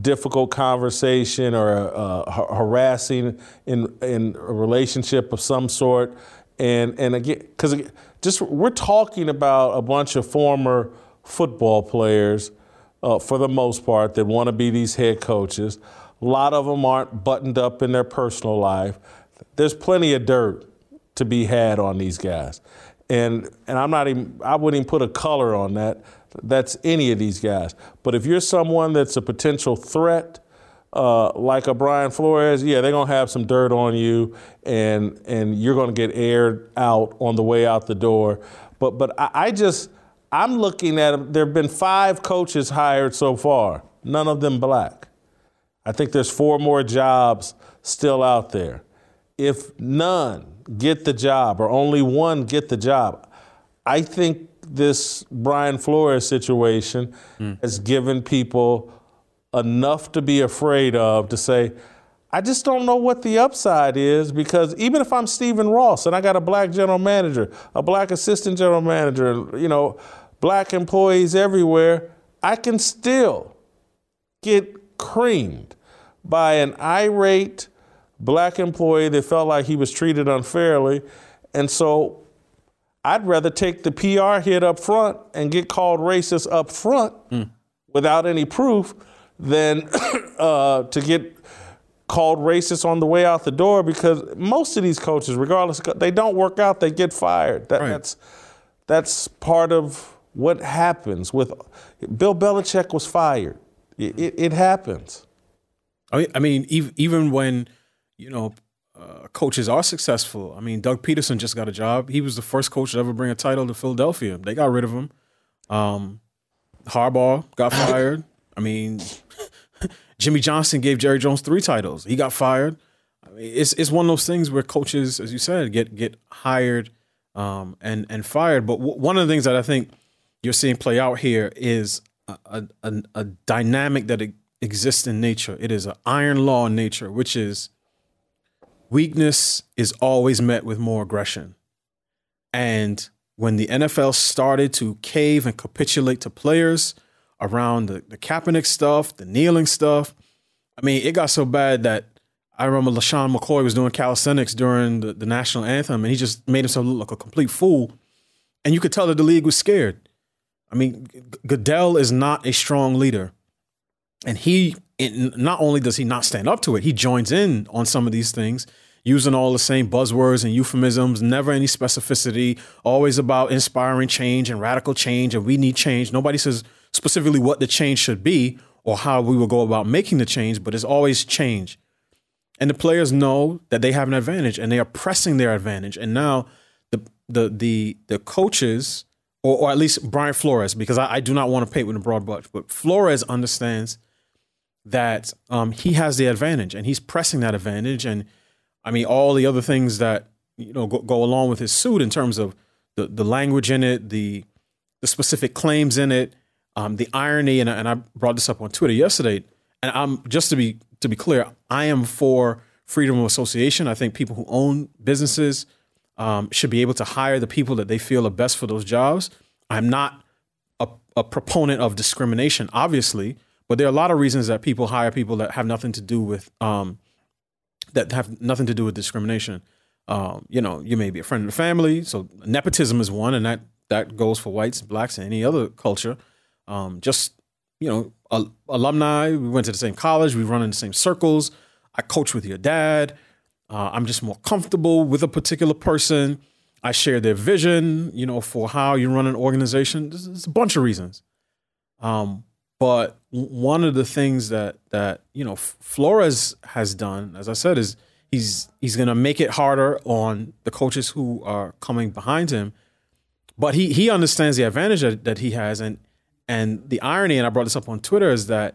difficult conversation or a harassing in in a relationship of some sort, and and again, because just we're talking about a bunch of former football players, uh, for the most part, that want to be these head coaches. A lot of them aren't buttoned up in their personal life. There's plenty of dirt to be had on these guys and and I'm not even I wouldn't even put a color on that. That's any of these guys. But if you're someone that's a potential threat, uh, like a Brian Flores, yeah, they're gonna have some dirt on you, and and you're gonna get aired out on the way out the door. But but I, I just I'm looking at there have been five coaches hired so far, none of them black. I think there's four more jobs still out there. If none get the job or only one get the job. I think this Brian Flores situation mm. has given people enough to be afraid of to say, I just don't know what the upside is because even if I'm Stephen Ross and I got a black general manager, a black assistant general manager, you know, black employees everywhere, I can still get creamed by an irate black employee that felt like he was treated unfairly. And so I'd rather take the PR hit up front and get called racist up front mm. without any proof than (coughs) uh, to get called racist on the way out the door because most of these coaches, regardless, they don't work out, they get fired. That, right. That's that's part of what happens with Bill Belichick was fired. It, it, it happens. I mean, even when you know, uh, coaches are successful. I mean, Doug Pederson just got a job. He was the first coach to ever bring a title to Philadelphia. They got rid of him. Um, Harbaugh got (laughs) fired. I mean, (laughs) Jimmy Johnson gave Jerry Jones three titles. He got fired. I mean, it's it's one of those things where coaches, as you said, get get hired um, and and fired. But w- one of the things that I think you're seeing play out here is a, a, a dynamic that exists in nature. It is an iron law in nature, which is weakness is always met with more aggression. And when the NFL started to cave and capitulate to players around the, the Kaepernick stuff, the kneeling stuff, I mean, it got so bad that I remember LeSean McCoy was doing calisthenics during the, the national anthem, and he just made himself look like a complete fool. And you could tell that the league was scared. I mean, Goodell is not a strong leader, and he not only does he not stand up to it, he joins in on some of these things, using all the same buzzwords and euphemisms, never any specificity, always about inspiring change and radical change, and we need change. Nobody says specifically what the change should be or how we will go about making the change, but it's always change. And the players know that they have an advantage and they are pressing their advantage. And now the the the the coaches, or, or at least Brian Flores, because I, I do not want to paint with a broad brush, but Flores understands that um, he has the advantage and he's pressing that advantage. And I mean, all the other things that you know go, go along with his suit in terms of the the language in it, the the specific claims in it, um, the irony, and, and I brought this up on Twitter yesterday. And I'm just to be to be clear, I am for freedom of association. I think people who own businesses um, should be able to hire the people that they feel are best for those jobs. I'm not a, a proponent of discrimination, obviously, but there are a lot of reasons that people hire people that have nothing to do with um, that have nothing to do with discrimination. Um, you know, you may be a friend of the family, so nepotism is one, and that that goes for whites, blacks, and any other culture. Um, just you know, alumni. We went to the same college. We run in the same circles. I coach with your dad. Uh, I'm just more comfortable with a particular person. I share their vision, you know, for how you run an organization. There's, there's a bunch of reasons. Um, but one of the things that that you know Flores has done, as I said, is he's he's going to make it harder on the coaches who are coming behind him. But he he understands the advantage that, that he has, and and the irony, and I brought this up on Twitter, is that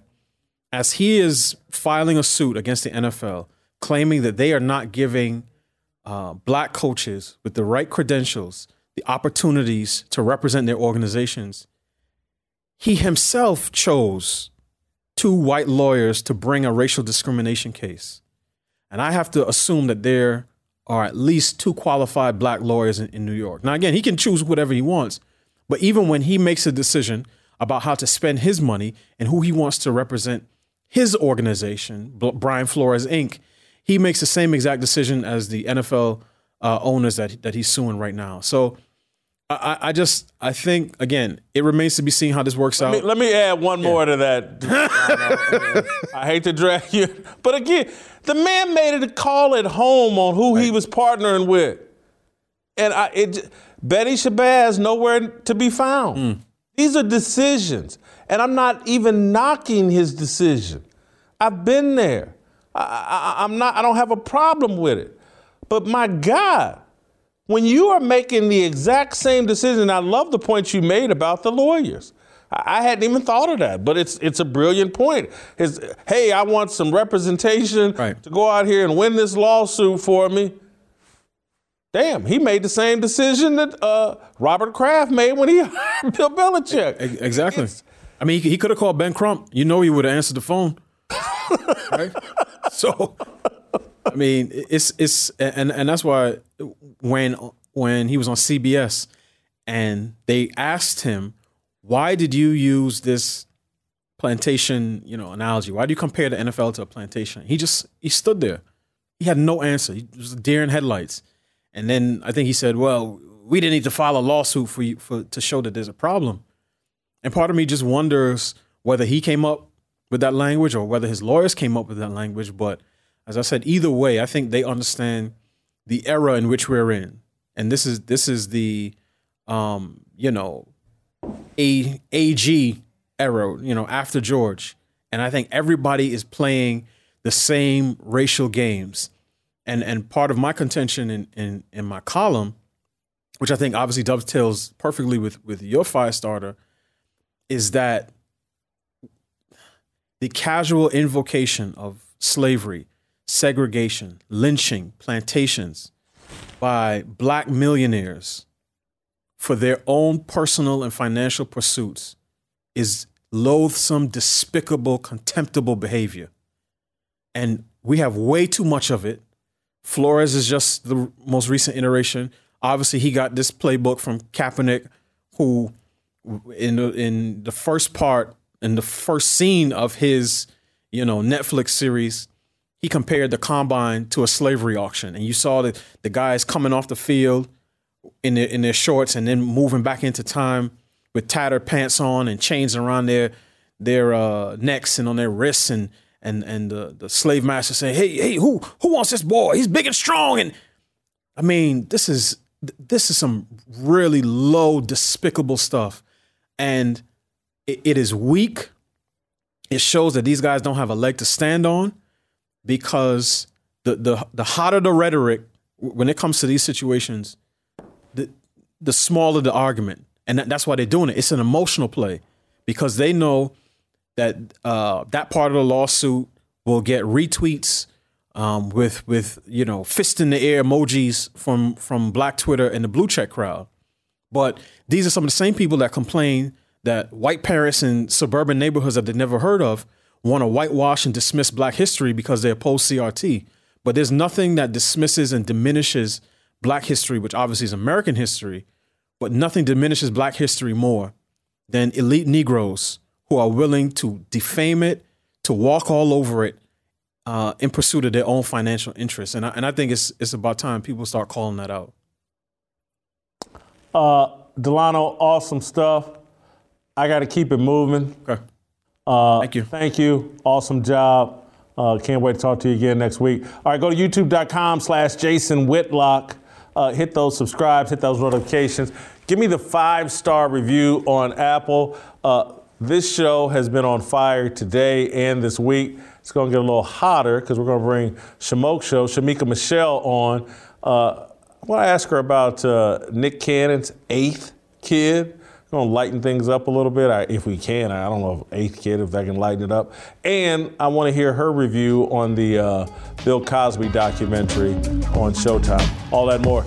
as he is filing a suit against the NFL, claiming that they are not giving uh, black coaches with the right credentials the opportunities to represent their organizations, he himself chose two white lawyers to bring a racial discrimination case. And I have to assume that there are at least two qualified black lawyers in, in New York. Now, again, he can choose whatever he wants, but even when he makes a decision about how to spend his money and who he wants to represent his organization, Brian Flores Inc., he makes the same exact decision as the NFL uh, owners that that he's suing right now. So I, I, just I think again it remains to be seen how this works let out. Me, let me add one yeah. more to that. (laughs) I hate to drag you, but again, the man made it a call at home on who right. he was partnering with, and I, it, Betty Shabazz nowhere to be found. Mm. These are decisions. And I'm not even knocking his decision. I've been there. I, am not, I don't have a problem with it. But my God, when you are making the exact same decision, I love the point you made about the lawyers. I hadn't even thought of that, but it's it's a brilliant point. Is hey, I want some representation right. to go out here and win this lawsuit for me. Damn, he made the same decision that uh, Robert Kraft made when he (laughs) hired Bill Belichick. Exactly. It's, I mean, he, he could have called Ben Crump. You know, he would have answered the phone. (laughs) right? So, I mean, it's it's and and that's why when when he was on CBS and they asked him, "Why did you use this plantation, you know, analogy? Why do you compare the NFL to a plantation?" He just he stood there. He had no answer. He was deer in headlights. And then I think he said, "Well, we didn't need to file a lawsuit for you for to show that there's a problem." And part of me just wonders whether he came up with that language or whether his lawyers came up with that language. But as I said, either way, I think they understand the era in which we're in, and this is this is the, um, you know, a AG era, you know, after George, and I think everybody is playing the same racial games. And and part of my contention in in, in my column, which I think obviously dovetails perfectly with with your fire starter, is that the casual invocation of slavery, segregation, lynching, plantations by black millionaires for their own personal and financial pursuits is loathsome, despicable, contemptible behavior. And we have way too much of it Flores is just the most recent iteration. Obviously, he got this playbook from Kaepernick, who in the, in the first part, in the first scene of his, you know, Netflix series, he compared the combine to a slavery auction, and you saw that the guys coming off the field in their in their shorts and then moving back into time with tattered pants on and chains around their their uh, necks and on their wrists and and and the, the slave master saying, "Hey, hey, who who wants this boy? He's big and strong." And I mean, this is this is some really low, despicable stuff, and it, it is weak. It shows that these guys don't have a leg to stand on because the the the hotter the rhetoric when it comes to these situations, the the smaller the argument, and that, that's why they're doing it. It's an emotional play because they know that uh, that part of the lawsuit will get retweets um, with with you know fist in the air emojis from from Black Twitter and the blue check crowd. But these are some of the same people that complain that white parents in suburban neighborhoods that they've never heard of want to whitewash and dismiss Black history because they oppose CRT. But there's nothing that dismisses and diminishes Black history, which obviously is American history, but nothing diminishes Black history more than elite Negroes who are willing to defame it, to walk all over it uh, in pursuit of their own financial interests. And I, and I think it's, it's about time people start calling that out. Uh, Delano, awesome stuff. I got to keep it moving. Okay. Uh, Thank you. Thank you. Awesome job. Uh, can't wait to talk to you again next week. All right, go to youtube.com slash Jason Whitlock. Uh, hit those subscribes, hit those notifications. Give me the five star review on Apple. Uh, this show has been on fire today and this week. It's going to get a little hotter because we're going to bring Shamoke Show, Shemeka Michelle on. Uh, I want to ask her about uh, Nick Cannon's eighth kid. Going to lighten things up a little bit I, if we can. I don't know if eighth kid, if I can lighten it up. And I want to hear her review on the uh, Bill Cosby documentary on Showtime. All that more.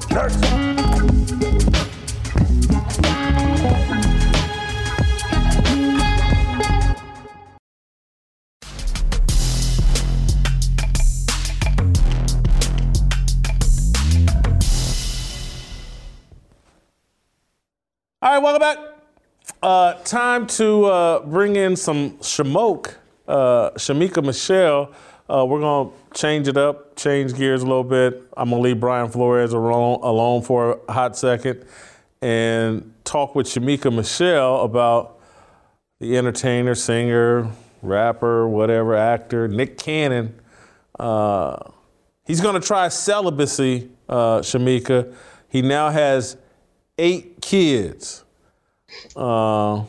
Uh, time to uh, bring in some Shamoke, uh, Shemeka Michelle. Uh, we're going to change it up, change gears a little bit. I'm going to leave Brian Flores alone, alone for a hot second and talk with Shemeka Michelle about the entertainer, singer, rapper, whatever, actor, Nick Cannon. Uh, he's going to try celibacy, uh, Shemeka. He now has eight kids. Uh,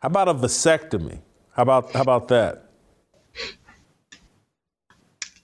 how about a vasectomy? How about how about that?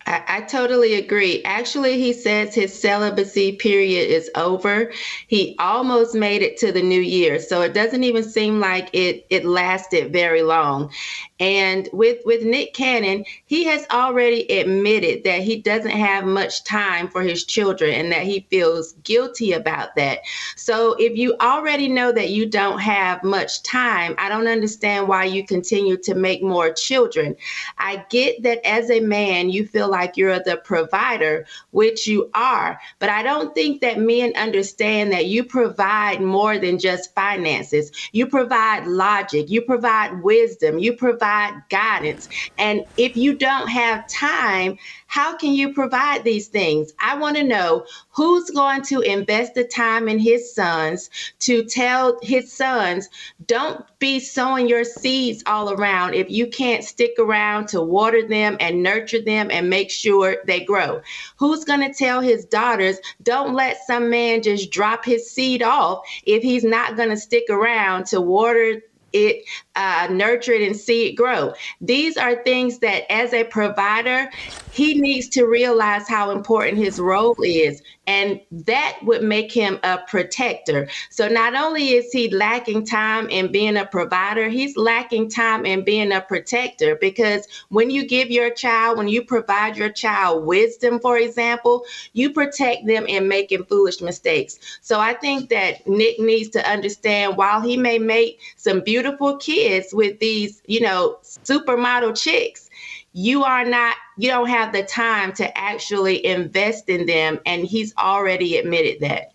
I, I, totally agree. Actually, he says his celibacy period is over. He almost made it to the new year, so it doesn't even seem like it it lasted very long. And with with Nick Cannon, he has already admitted that he doesn't have much time for his children and that he feels guilty about that. So if you already know that you don't have much time, I don't understand why you continue to make more children. I get that as a man, you feel like you're the provider, which you are, but I don't think that men understand that you provide more than just finances. You provide logic, you provide wisdom, you provide provide guidance. And if you don't have time, how can you provide these things? I want to know who's going to invest the time in his sons to tell his sons, don't be sowing your seeds all around if you can't stick around to water them and nurture them and make sure they grow. Who's going to tell his daughters, don't let some man just drop his seed off if he's not going to stick around to water it, uh, nurture it, and see it grow. These are things that, as a provider, he needs to realize how important his role is. And that would make him a protector. So not only is he lacking time in being a provider, he's lacking time in being a protector because when you give your child, when you provide your child wisdom, for example, you protect them in making foolish mistakes. So I think that Nick needs to understand while he may make some beautiful kids with these, you know, supermodel chicks, you are not you don't have the time to actually invest in them and he's already admitted that.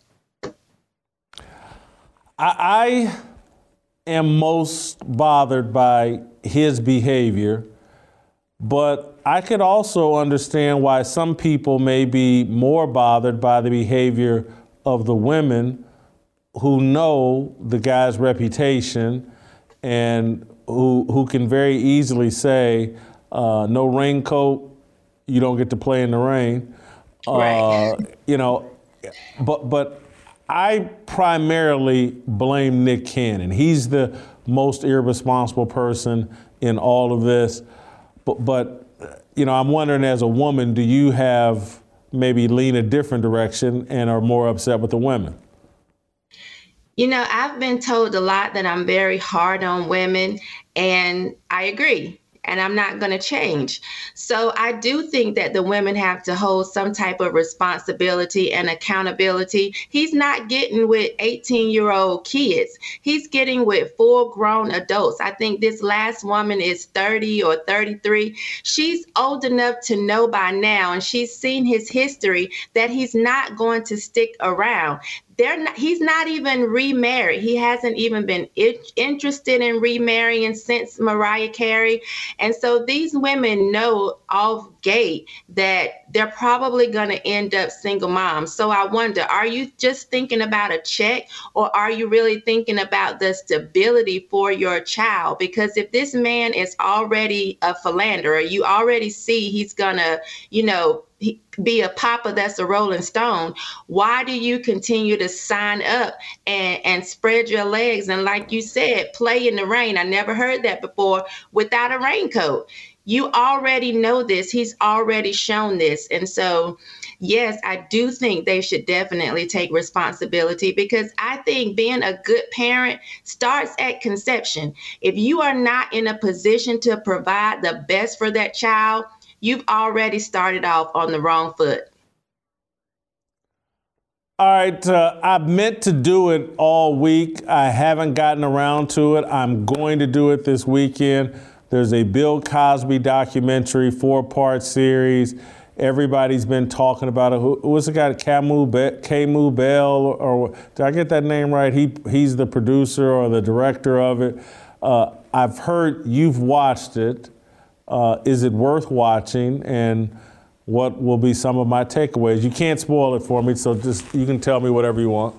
I, I am most bothered by his behavior But I could also understand why some people may be more bothered by the behavior of the women who know the guy's reputation and who, who can very easily say, uh, no raincoat, you don't get to play in the rain. Right. Uh, you know, but but I primarily blame Nick Cannon. He's the most irresponsible person in all of this. But but you know, I'm wondering as a woman, do you have maybe lean a different direction and are more upset with the women? You know, I've been told a lot that I'm very hard on women, and I agree and I'm not going to change. So I do think that the women have to hold some type of responsibility and accountability. He's not getting with 18 year old kids, he's getting with full grown adults. I think this last woman is 30 or 33. She's old enough to know by now, and she's seen his history that he's not going to stick around they're not, he's not even remarried. He hasn't even been it, interested in remarrying since Mariah Carey. And so these women know off gate that they're probably going to end up single moms. So I wonder, are you just thinking about a check or are you really thinking about the stability for your child? Because if this man is already a philanderer, you already see he's going to, you know, be a papa that's a rolling stone why do you continue to sign up and and spread your legs? And like you said play in the rain. I never heard that before without a raincoat. You already know this. He's already shown this. And so yes i do think they should definitely take responsibility because i think being a good parent starts at conception. If you are not in a position to provide the best for that child you've already started off on the wrong foot. All right, uh, I meant to do it all week. I haven't gotten around to it. I'm going to do it this weekend. There's a Bill Cosby documentary, four part series. Everybody's been talking about it. Who, what's the guy, Kamau, Be- Kamau Bell, or, or, did I get that name right? He, he's the producer or the director of it. Uh, I've heard you've watched it. Uh, is it worth watching? And what will be some of my takeaways? You can't spoil it for me, so just you can tell me whatever you want.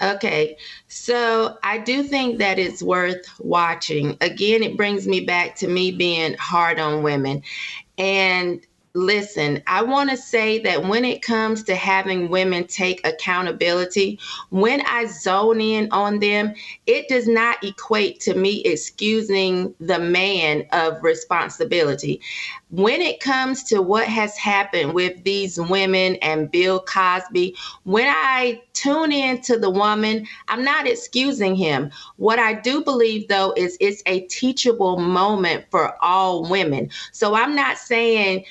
Okay, so I do think that it's worth watching. Again, it brings me back to me being hard on women. And listen, I want to say that when it comes to having women take accountability, when I zone in on them, it does not equate to me excusing the man of responsibility. When it comes to what has happened with these women and Bill Cosby, when I tune in to the woman, I'm not excusing him. What I do believe, though, is it's a teachable moment for all women. So I'm not saying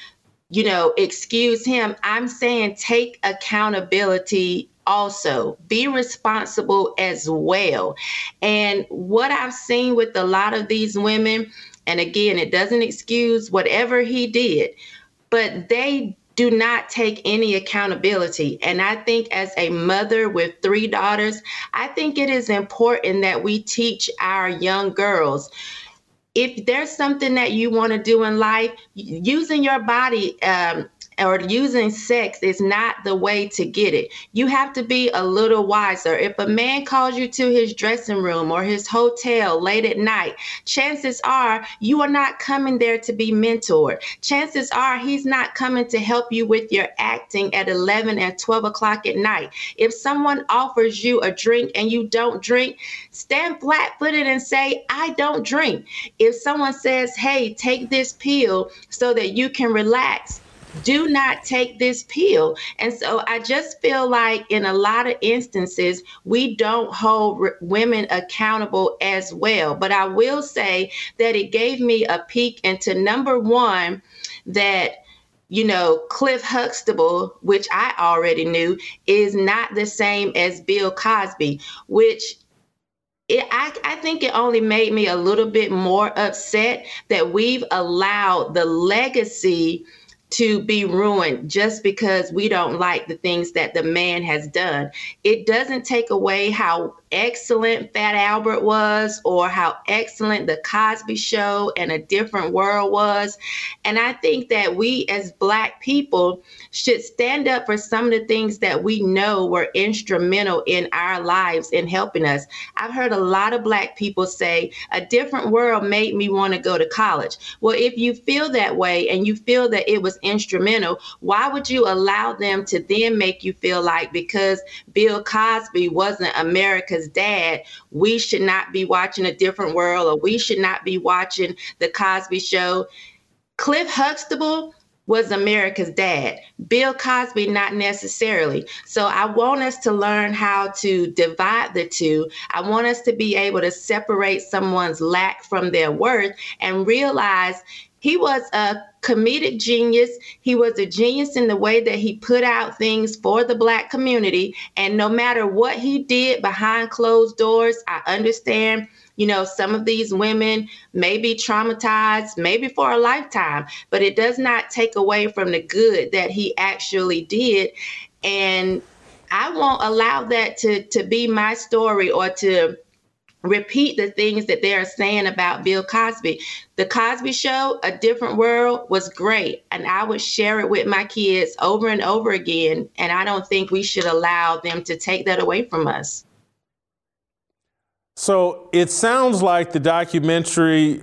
you know, excuse him. I'm saying take accountability also be responsible as well. And what I've seen with a lot of these women, and again, it doesn't excuse whatever he did, but they do not take any accountability. And I think as a mother with three daughters, I think it is important that we teach our young girls if there's something that you want to do in life, using your body um, or using sex is not the way to get it. You have to be a little wiser. If a man calls you to his dressing room or his hotel late at night, chances are you are not coming there to be mentored. Chances are he's not coming to help you with your acting at 11 and 12 o'clock at night. If someone offers you a drink and you don't drink, stand flat footed and say, I don't drink. If someone says, hey, take this pill so that you can relax, do not take this pill. And so I just feel like in a lot of instances, we don't hold women accountable as well. But I will say that it gave me a peek into number one, that you know, Cliff Huxtable, which I already knew, is not the same as Bill Cosby, which it, I, I think it only made me a little bit more upset that we've allowed the legacy to be ruined just because we don't like the things that the man has done. It doesn't take away how excellent Fat Albert was or how excellent the Cosby Show and a different world was. And I think that we as Black people should stand up for some of the things that we know were instrumental in our lives in helping us. I've heard a lot of Black people say, a different world made me want to go to college. Well, if you feel that way and you feel that it was instrumental, why would you allow them to then make you feel like because Bill Cosby wasn't America's dad, we should not be watching a different world or we should not be watching the Cosby show? Cliff Huxtable was America's dad. Bill Cosby, not necessarily. So I want us to learn how to divide the two. I want us to be able to separate someone's lack from their worth and realize he was a comedic genius. He was a genius in the way that he put out things for the Black community. And no matter what he did behind closed doors, I understand you know, some of these women may be traumatized, maybe for a lifetime, but it does not take away from the good that he actually did. And I won't allow that to to be my story or to repeat the things that they're saying about Bill Cosby. The Cosby Show, A Different World, was great. And I would share it with my kids over and over again. And I don't think we should allow them to take that away from us. So it sounds like the documentary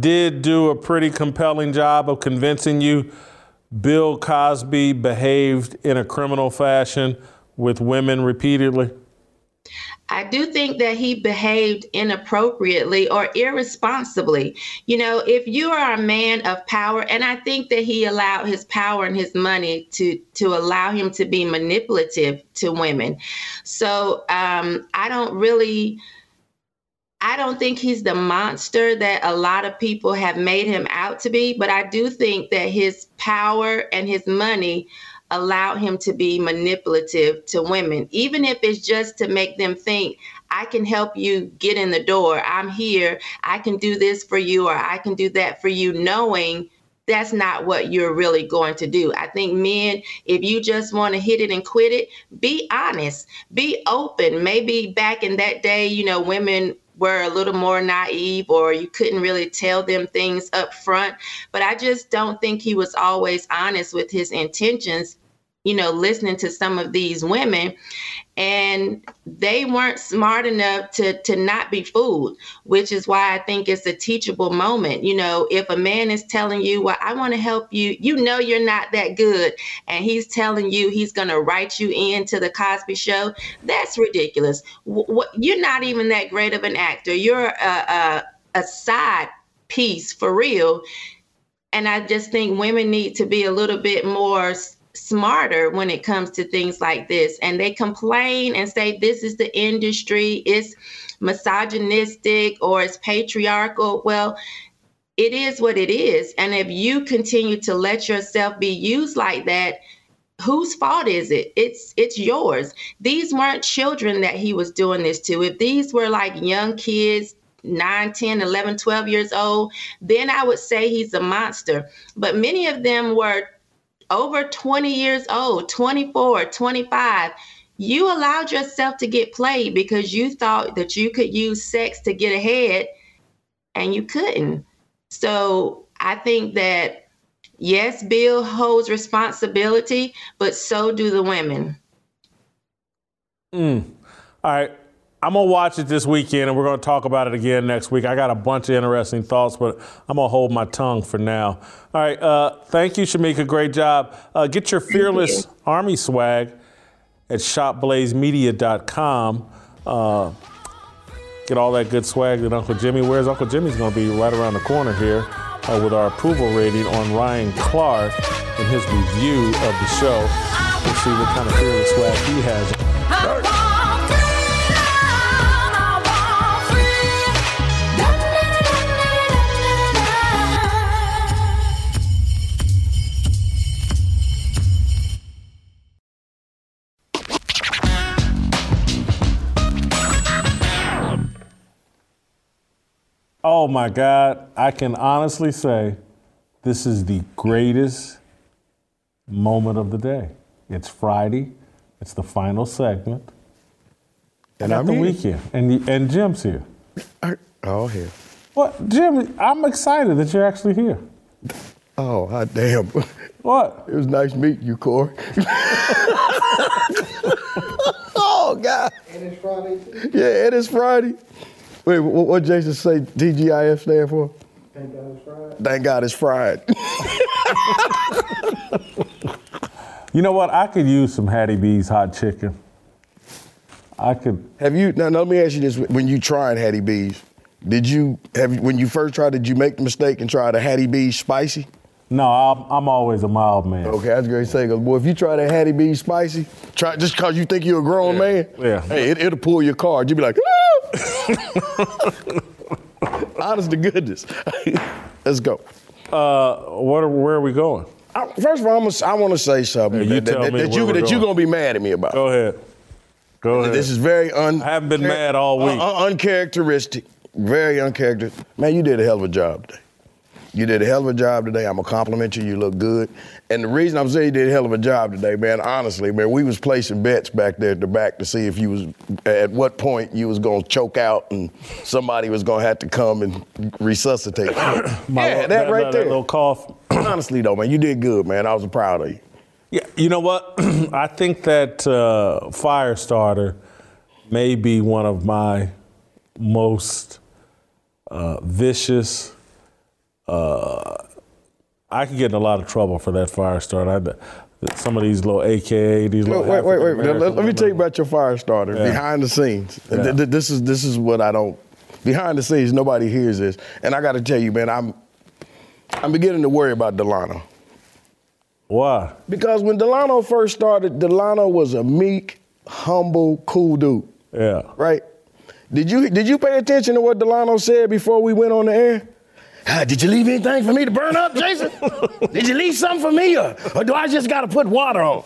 did do a pretty compelling job of convincing you Bill Cosby behaved in a criminal fashion with women repeatedly. I do think that he behaved inappropriately or irresponsibly. You know, if you are a man of power, and I think that he allowed his power and his money to to allow him to be manipulative to women. So um, I don't really I don't think he's the monster that a lot of people have made him out to be, but I do think that his power and his money allowed him to be manipulative to women, even if it's just to make them think, I can help you get in the door. I'm here. I can do this for you, or I can do that for you, knowing that's not what you're really going to do. I think men, if you just want to hit it and quit it, be honest, be open. Maybe back in that day, you know, women were a little more naive or you couldn't really tell them things up front. But I just don't think he was always honest with his intentions you know, listening to some of these women and they weren't smart enough to to not be fooled, which is why I think it's a teachable moment. You know, if a man is telling you, "Well, I want to help you," you know you're not that good, and he's telling you he's going to write you into the Cosby Show. That's ridiculous. W- you're not even that great of an actor. You're a, a, a side piece for real. And I just think women need to be a little bit more smarter when it comes to things like this. And they complain and say this is the industry, it's misogynistic or it's patriarchal. Well, it is what it is. And if you continue to let yourself be used like that, whose fault is it it's it's yours these weren't children that he was doing this to if these were like young kids 9 10 11 12 years old then i would say he's a monster but many of them were over 20 years old, 24, 25, you allowed yourself to get played because you thought that you could use sex to get ahead and you couldn't. So I think that, yes, Bill holds responsibility, but so do the women. Mm. All right. I'm gonna watch it this weekend, and we're gonna talk about it again next week. I got a bunch of interesting thoughts, but I'm gonna hold my tongue for now. All right, uh, thank you, Shemeka. Great job. Uh, get your fearless you. army swag at shopblazemedia.com. Uh, get all that good swag that Uncle Jimmy wears. Uncle Jimmy's gonna be right around the corner here uh, with our approval rating on Ryan Clark and his review of the show. We'll see what kind of fearless swag he has. Oh my God, I can honestly say this is the greatest moment of the day. It's Friday. It's the final segment. And I'm the here. weekend, and and Jim's here. Oh, here. What, Jim? I'm excited that you're actually here. Oh, hot damn. What? It was nice meeting you, Corey. (laughs) oh, God. And it's Friday. Yeah, it is Friday. Wait, what, what Jason say TGIF stand for? Thank God it's fried. Thank God it's Friday. (laughs) You know what? I could use some Hattie B's hot chicken. I could. have you, now, now let me ask you this. When you tried Hattie B's, did you, have when you first tried, did you make the mistake and try the Hattie B's spicy? No, I'm, I'm always a mild man. Okay, I was going to say, 'cause, boy, if you try that Hattie B spicy, try just because you think you're a grown man, Yeah. hey, it, it'll pull your card. You'll be like, "Ah!" (laughs) honest to goodness. (laughs) Let's go. Uh, what are, where are we going? I- First of all, I'm gonna, I want to say something Yeah, you that, that- that- me that where you that you're going. gonna be mad at me about. Go ahead. Go ahead. This is very un. I haven't been mad all week. un- uncharacteristic. Very uncharacteristic. Man, you did a hell of a job today. You did a hell of a job today. I'm gonna compliment you. You look good. And the reason I'm saying you did a hell of a job today, man, honestly, man, we was placing bets back there at the back to see if you was at what point you was gonna choke out and somebody was gonna have to come and resuscitate. you. (coughs) My yeah, little- that, right that there. little cough. (coughs) Honestly though, man, you did good, man. I was proud of you. Yeah, you know what? (coughs) I think that uh, Firestarter may be one of my most uh, vicious. Uh, I could get in a lot of trouble for that Firestarter. I, some of these little AKA, these little. Wait, wait, wait, wait. Let, let me tell you about your fire starter Yeah. behind the scenes. Yeah. Th- th- this is this is what I don't. Behind the scenes, nobody hears this, and I got to tell you, man, I'm I'm beginning to worry about Delano Why? because when Delano first started, Delano was a meek, humble, cool dude, Yeah. right? Did you did you pay attention to what Delano said before we went on the air? Ah, did you leave anything for me to burn up, Jason? (laughs) did you leave something for me, or, or do I just got to put water on?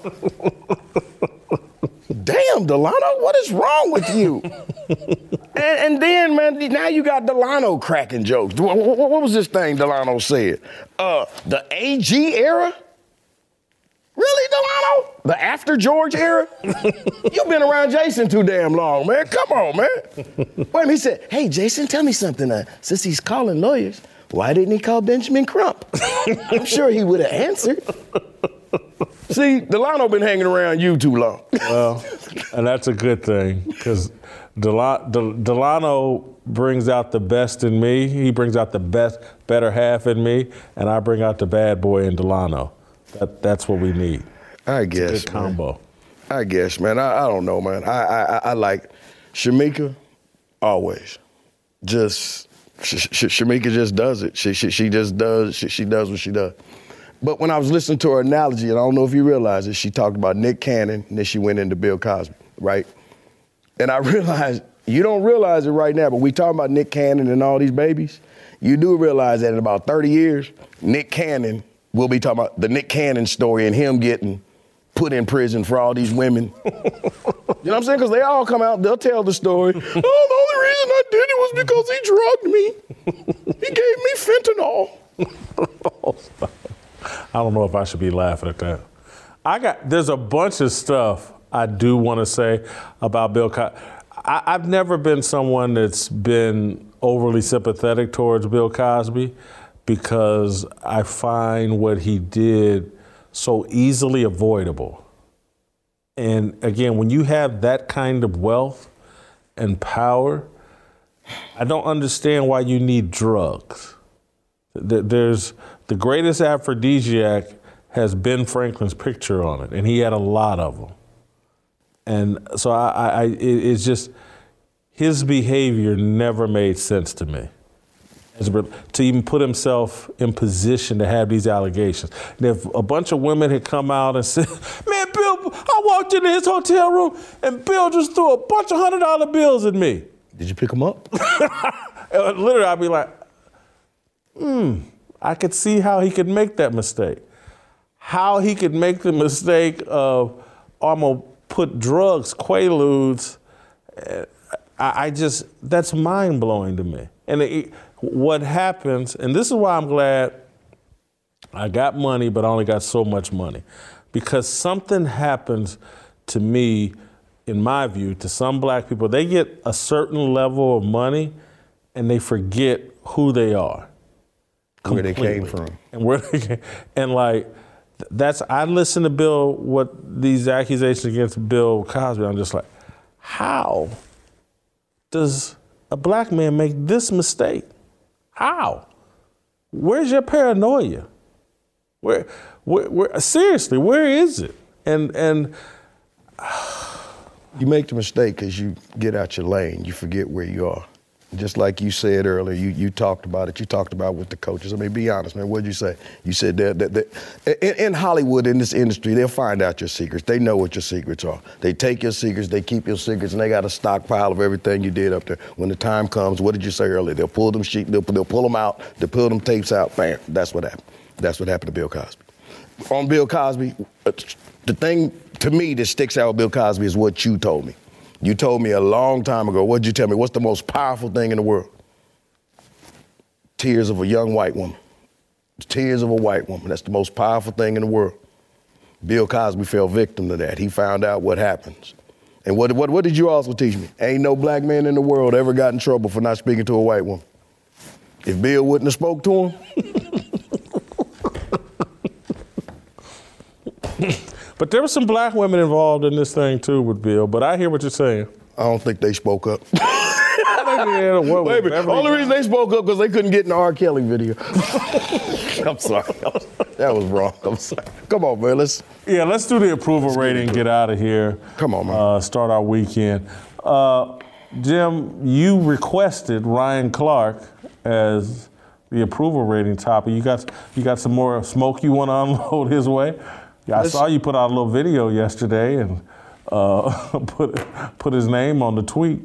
Damn, Delano, what is wrong with you? (laughs) and, and then, man, now you got Delano cracking jokes. What, what- what was this thing Delano said? Uh, the AG era? Really, Delano? The after George era? (laughs) You've been around Jason too damn long, man. Come on, man. Wait a minute, he said, hey, Jason, tell me something. Uh, since he's calling lawyers, why didn't he call Benjamin Crump? (laughs) I'm sure he would have answered. See, Delano been hanging around you too long. Well, and that's a good thing because Delano, Delano brings out the best in me. He brings out the best, better half in me, and I bring out the bad boy in Delano. That, that's what we need. I guess, Good man. combo. I guess, man. I, I don't know, man. I, I I- I like Shemeka always. Just Sh- Sh- Shemeka just does it. She she, she just does she, she does what she does. But when I was listening to her analogy, and I don't know if you realize it, she talked about Nick Cannon, and then she went into Bill Cosby, right? And I (laughs) realized you don't realize it right now, but we talking about Nick Cannon and all these babies. You do realize that in about 30 years, Nick Cannon will be talking about the Nick Cannon story and him getting put in prison for all these women. (laughs) you know what I'm saying? Because they all come out, they'll tell the story. (laughs) oh, the only reason I did it was because he drugged me. He gave me fentanyl. I don't know if I should be laughing at that. I got there's a bunch of stuff I do want to say about Bill Cosby. I've never been someone that's been overly sympathetic towards Bill Cosby because I find what he did so easily avoidable. And again, when you have that kind of wealth and power, I don't understand why you need drugs. There's the greatest aphrodisiac has Ben Franklin's picture on it, and he had a lot of them. And so I, I, I it's just his behavior never made sense to me. To even put himself in position to have these allegations. And if a bunch of women had come out and (laughs) said, "Man, Bill, I walked into his hotel room and Bill just threw a bunch of hundred dollar bills at me," Did you pick him up? (laughs) Literally, I'd be like, hmm, I could see how he could make that mistake. How he could make the mistake of, I'm going to put drugs, Quaaludes. eh, I, I just, that's mind blowing to me. And it, what happens, and this is why I'm glad I got money, but I only got so much money. because something happens to me, in my view, to some black people. They get a certain level of money and they forget who they are. Where they came from. And where they came, and like that's I listen to Bill what these accusations against Bill Cosby. I'm just like, how does a black man make this mistake? How? Where's your paranoia? Where, where, where seriously, where is it? And and You make the mistake because you get out your lane. You forget where you are. Just like you said earlier, you, you talked about it. You talked about with the coaches. I mean, be honest, man. What did you say? You said that, that, that in, in Hollywood, in this industry, they'll find out your secrets. They know what your secrets are. They take your secrets, they keep your secrets, and they got a stockpile of everything you did up there. When the time comes, what did you say earlier? They'll pull them sheet, they'll, they'll pull them out, they'll pull them tapes out. Bam. That's what happened. That's what happened to Bill Cosby. On Bill Cosby, uh, the thing to me that sticks out with Bill Cosby is what you told me. You told me a long time ago. What did you tell me? What's the most powerful thing in the world? Tears of a young white woman. Tears of a white woman. That's the most powerful thing in the world. Bill Cosby fell victim to that. He found out what happens. And what, what, what did you also teach me? Ain't no black man in the world ever got in trouble for not speaking to a white woman. If Bill wouldn't have spoke to him, but there were some black women involved in this thing too with Bill. But I hear what you're saying. I don't think they spoke up. (laughs) Yeah, what- Wait a minute. Beverly Only reason they spoke up because they couldn't get in the R. Kelly video. (laughs) I'm sorry. That was wrong. I'm sorry. Come on, man. Let's. Yeah, let's do the approval rating. Get out of here. Come on, man. Uh, start our weekend. Uh, Jim, you requested Ryan Clark as the approval rating topic. You got you got some more smoke you want to (laughs) unload his way. Yeah, I saw you put out a little video yesterday and uh, (laughs) put put his name on the tweet.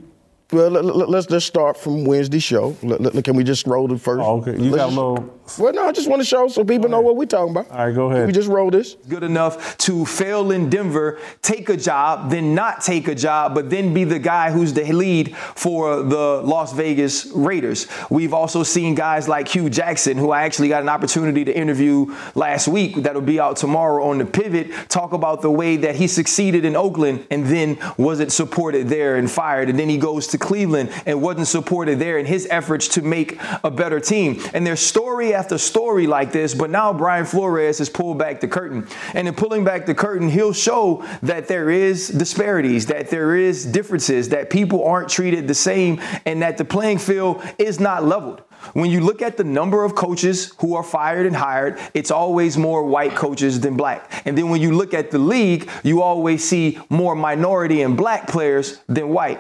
Well, let, let, let's just start from Wednesday show. Let- let- can we just roll the first? Oh, okay. You Let's got a just- little. Well, no, I just want to show so people know what we're talking about. All right, go Can we just roll this? good enough to fail in Denver, take a job, then not take a job, but then be the guy who's the lead for the Las Vegas Raiders. We've also seen guys like Hue Jackson, who I actually got an opportunity to interview last week, that'll be out tomorrow on the pivot, talk about the way that he succeeded in Oakland and then wasn't supported there and fired. And then he goes to Cleveland and wasn't supported there in his efforts to make a better team. And there's story after story like this, but now Brian Flores has pulled back the curtain. And in pulling back the curtain, he'll show that there is disparities, that there is differences, that people aren't treated the same, and that the playing field is not leveled. When you look at the number of coaches who are fired and hired, it's always more white coaches than black. And then when you look at the league, you always see more minority and black players than white.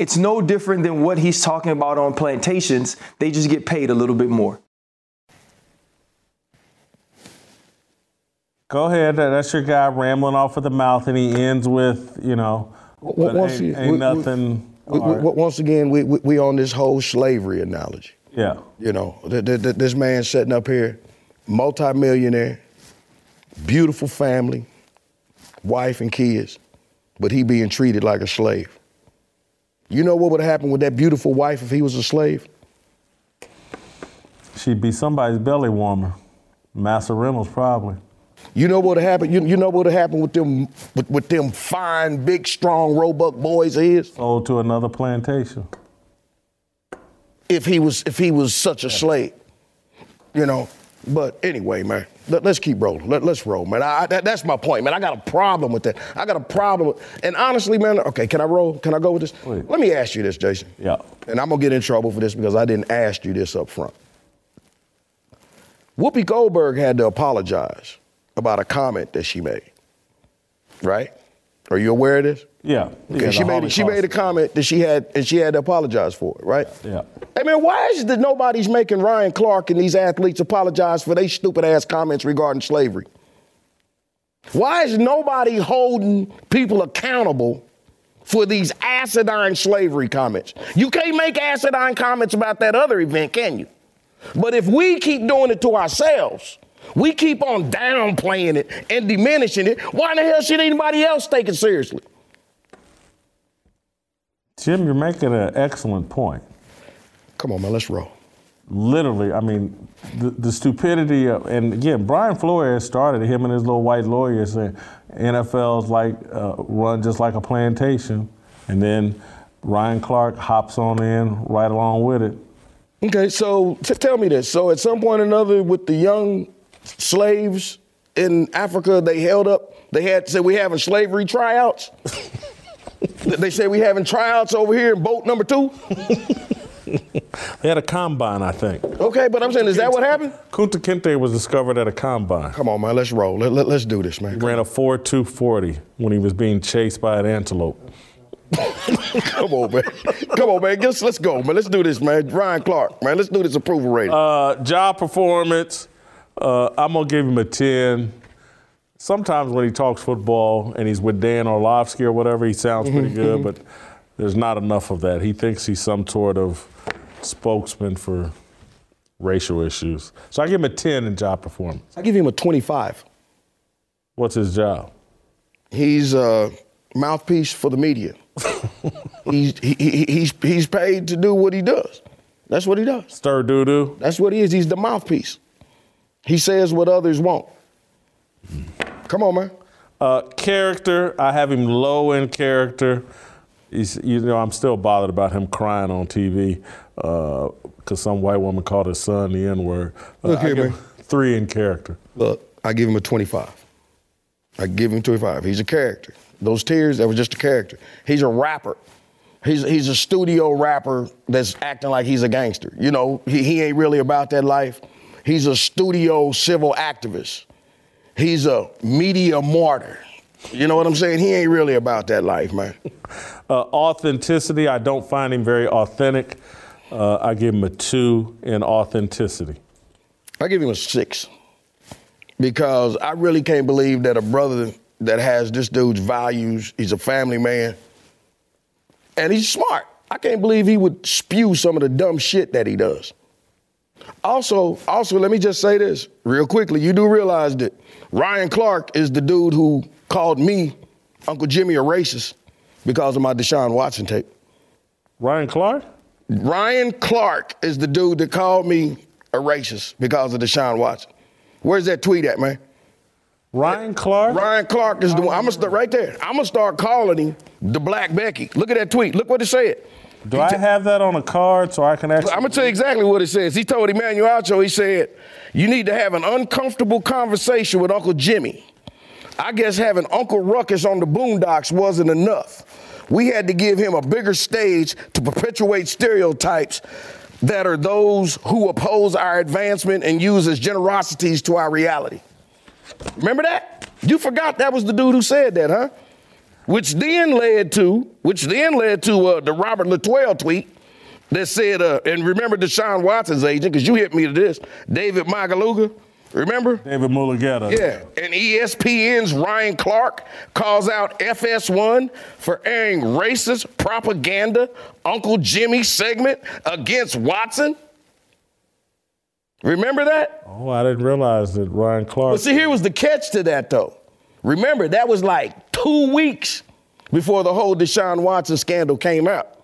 It's no different than what he's talking about on plantations. They just get paid a little bit more. Go ahead. That's your guy rambling off at the mouth, and he ends with, you know, but once ain't, you- ain't we- we- nothing. We, all right. we, once again, we, we, we on this whole slavery analogy. yeah. You know, th- th- th- this man sitting up here, multimillionaire, beautiful family, wife and kids, but he being treated like a slave. You know what would happen with that beautiful wife if he was a slave? She'd be somebody's belly warmer. Massa Reynolds, probably. You know what would happen? You, you know what would happen with them with, with them fine, big, strong, roebuck boys is? his? Sold to another plantation. If he was if he was such a slave, you know. But anyway, man, let, us keep rolling. Let, us roll, man. I, that, that's my point, man. I got a problem with that. I got a problem with, and honestly, man. Okay, can I roll? Can I go with this? Let me ask you this, Jason. Yeah. And I'm gonna get in trouble for this because I didn't ask you this up front. Whoopi Goldberg had to apologize about a comment that she made. Right? Are you aware of this? Yeah. Okay, Yeah, she made she made a comment that she had and she had to apologize for it, right? Yeah. Hey man, why is it that nobody's making Ryan Clark and these athletes apologize for their stupid ass comments regarding slavery? Why is nobody holding people accountable for these acidine slavery comments? You can't make acidine comments about that other event, can you? But if we keep doing it to ourselves, we keep on downplaying it and diminishing it, why in the hell should anybody else take it seriously? Jim, you're making an excellent point. Come on, man, let's roll. literally, I mean, the, the stupidity of, and again, Brian Flores started him and his little white lawyer saying NFL's like uh, run just like a plantation, and then Ryan Clark hops on in right along with it. Okay, so t- tell me this. So at some point or another, with the young slaves in Africa, they held up. They had said we having slavery tryouts. (laughs) they said we having tryouts over here in boat number two. (laughs) They had a combine, I think. Okay, but I'm saying, is that what happened? Kunta Kinte was discovered at a combine. Come on, man, let's roll. Let, let, let's do this, man. He ran a 4.240 when he was being chased by an antelope. (laughs) Come on, man. Come on, man. Let's, let's go, man. Let's do this, man. Ryan Clark, man. Let's do this approval rating. Uh, job performance, uh, I'm going to give him a 10. Sometimes when he talks football and he's with Dan Orlovsky or whatever, he sounds pretty Mhm, good, mhm. but there's not enough of that. He thinks he's some sort of spokesman for racial issues. So I give him a 10 in job performance. I give him a 25. What's his job? He's a mouthpiece for the media. (laughs) he's, he, he, he's, he's paid to do what he does. That's what he does. Stir doo doo. That's what he is. He's the mouthpiece. He says what others won't. Come on, man. Uh, character, I have him low in character. He's, you know, I'm still bothered about him crying on TV because some white woman called his son the N word. Look I here, give man. him Three in character. Look, I give him a 25. I give him 25. He's a character. Those tears, that was just a character. He's a rapper. He's, he's a studio rapper that's acting like he's a gangster. You know, he, he ain't really about that life. He's a studio civil activist. He's a media martyr. You know what I'm saying? He ain't really about that life, man. (laughs) Uh, authenticity, I don't find him very authentic. Uh, I give him a two in authenticity. I give him a six because I really can't believe that a brother that has this dude's values, he's a family man, and he's smart. I can't believe he would spew some of the dumb shit that he does. Also, also, let me just say this real quickly. You do realize that Ryan Clark is the dude who called me Uncle Jimmy a racist because of my Deshaun Watson tape. Ryan Clark? Ryan Clark is the dude that called me a racist because of Deshaun Watson. Where's that tweet at, man? Ryan Clark? Ryan Clark is the one. I'm gonna start right there. I'm gonna start calling him the Black Becky. Look at that tweet. Look what it said. Do I have that on a card so I can actually? I'm gonna tell you exactly what it says. He told Emmanuel Acho, he said, "You need to have an uncomfortable conversation with Uncle Jimmy." I guess having Uncle Ruckus on the Boondocks wasn't enough. We had to give him a bigger stage to perpetuate stereotypes that are those who oppose our advancement and use as generosities to our reality. Remember that? You forgot that was the dude who said that, huh? Which then led to, which then led to uh, the Robert Littal tweet that said, uh, and remember Deshaun Watson's agent, because you hit me to this, David Magaluga, remember? David Mulugeta. Yeah, and ESPN's Ryan Clark calls out FS1 for airing racist propaganda Uncle Jimmy segment against Watson. Remember that? Oh, I didn't realize that Ryan Clark. But see, here was the catch to that, though. Remember, that was like two weeks before the whole Deshaun Watson scandal came out.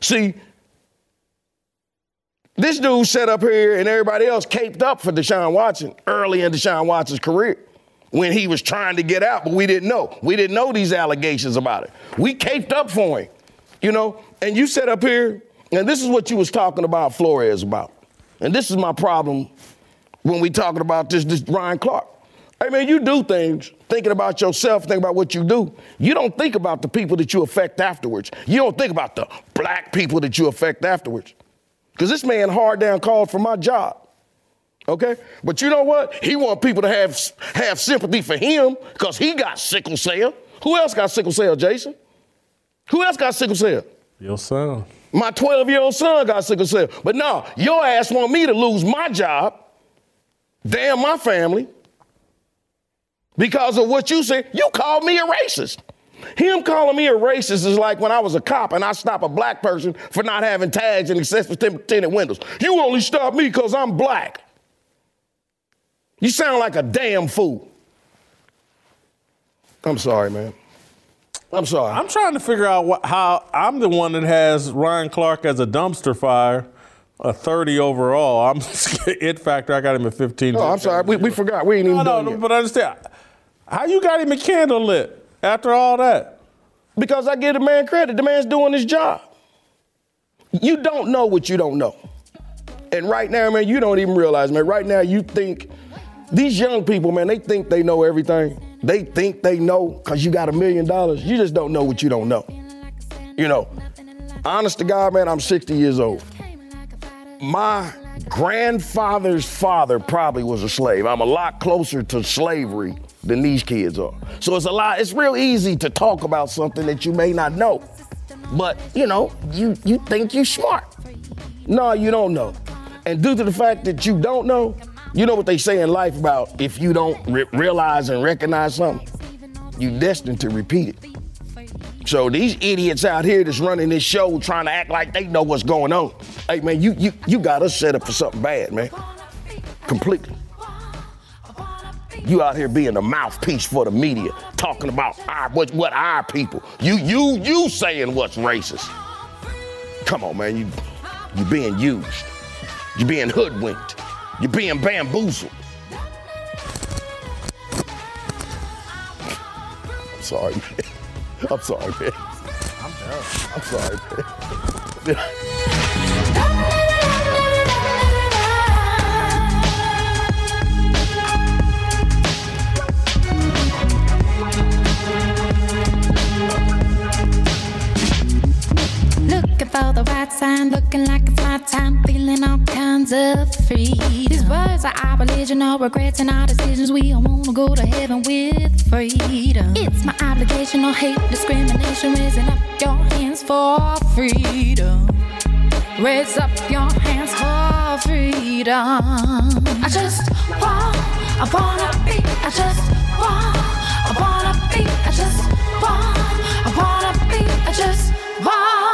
See, this dude set up here and everybody else caped up for Deshaun Watson early in Deshaun Watson's career when he was trying to get out, but we didn't know. We didn't know these allegations about it. We caped up for him, you know? And you set up here, and this is what you was talking about Flores about. And this is my problem when we talking about this, this Ryan Clark. Hey man, you do things thinking about yourself, think about what you do. You don't think about the people that you affect afterwards. You don't think about the black people that you affect afterwards. Because this man hard down called for my job. Okay? But you know what? He want people to have have sympathy for him because he got sickle cell. Who else got sickle cell, Jason? Who else got sickle cell? Your son. My 12 year old son got sickle cell. But no, your ass want me to lose my job, damn my family, because of what you said. You called me a racist. Him calling me a racist is like when I was a cop and I stop a black person for not having tags and accessible tinted windows. You only stop me because I'm black. You sound like a damn fool. I'm sorry, man. I'm sorry. I'm trying to figure out what, how I'm the one that has Ryan Clark as a dumpster fire a 30 overall. I'm (laughs) it factor. I got him at 15. Oh, I'm sorry. We, we forgot. We ain't even No, no, yet. but understand. How you got him a candle lit after all that? Because I give the man credit. The man's doing his job. You don't know what you don't know. And right now, man, you don't even realize, man. Right now, you think these young people, man, they think they know everything. They think they know because you got a million dollars. You just don't know what you don't know. You know, honest to God, man, I'm 60 years old. My grandfather's father probably was a slave. I'm a lot closer to slavery than these kids are. So it's a lot, it's real easy to talk about something that you may not know. But, you know, you, you think you're smart. No, you don't know. And due to the fact that you don't know, you know what they say in life about if you don't re- realize and recognize something, you're destined to repeat it. So these idiots out here that's running this show trying to act like they know what's going on. Hey man, you you you got us set up for something bad, man. Completely. You out here being a mouthpiece for the media, talking about our what what our people. You you you saying what's racist. Come on, man, you you being used. You're being hoodwinked. You're being bamboozled. I'm sorry. I'm sorry, man. I'm done. I'm sorry, man. (laughs) for the right sign, looking like it's my time, feeling all kinds of free. These words are our religion, all regrets and our decisions. We all wanna go to heaven with freedom. It's my obligation, no hate, discrimination. Raising up your hands for freedom. Raise up your hands for freedom. I just want, I wanna be, I just want, I wanna be, I just want, I wanna be, I just want.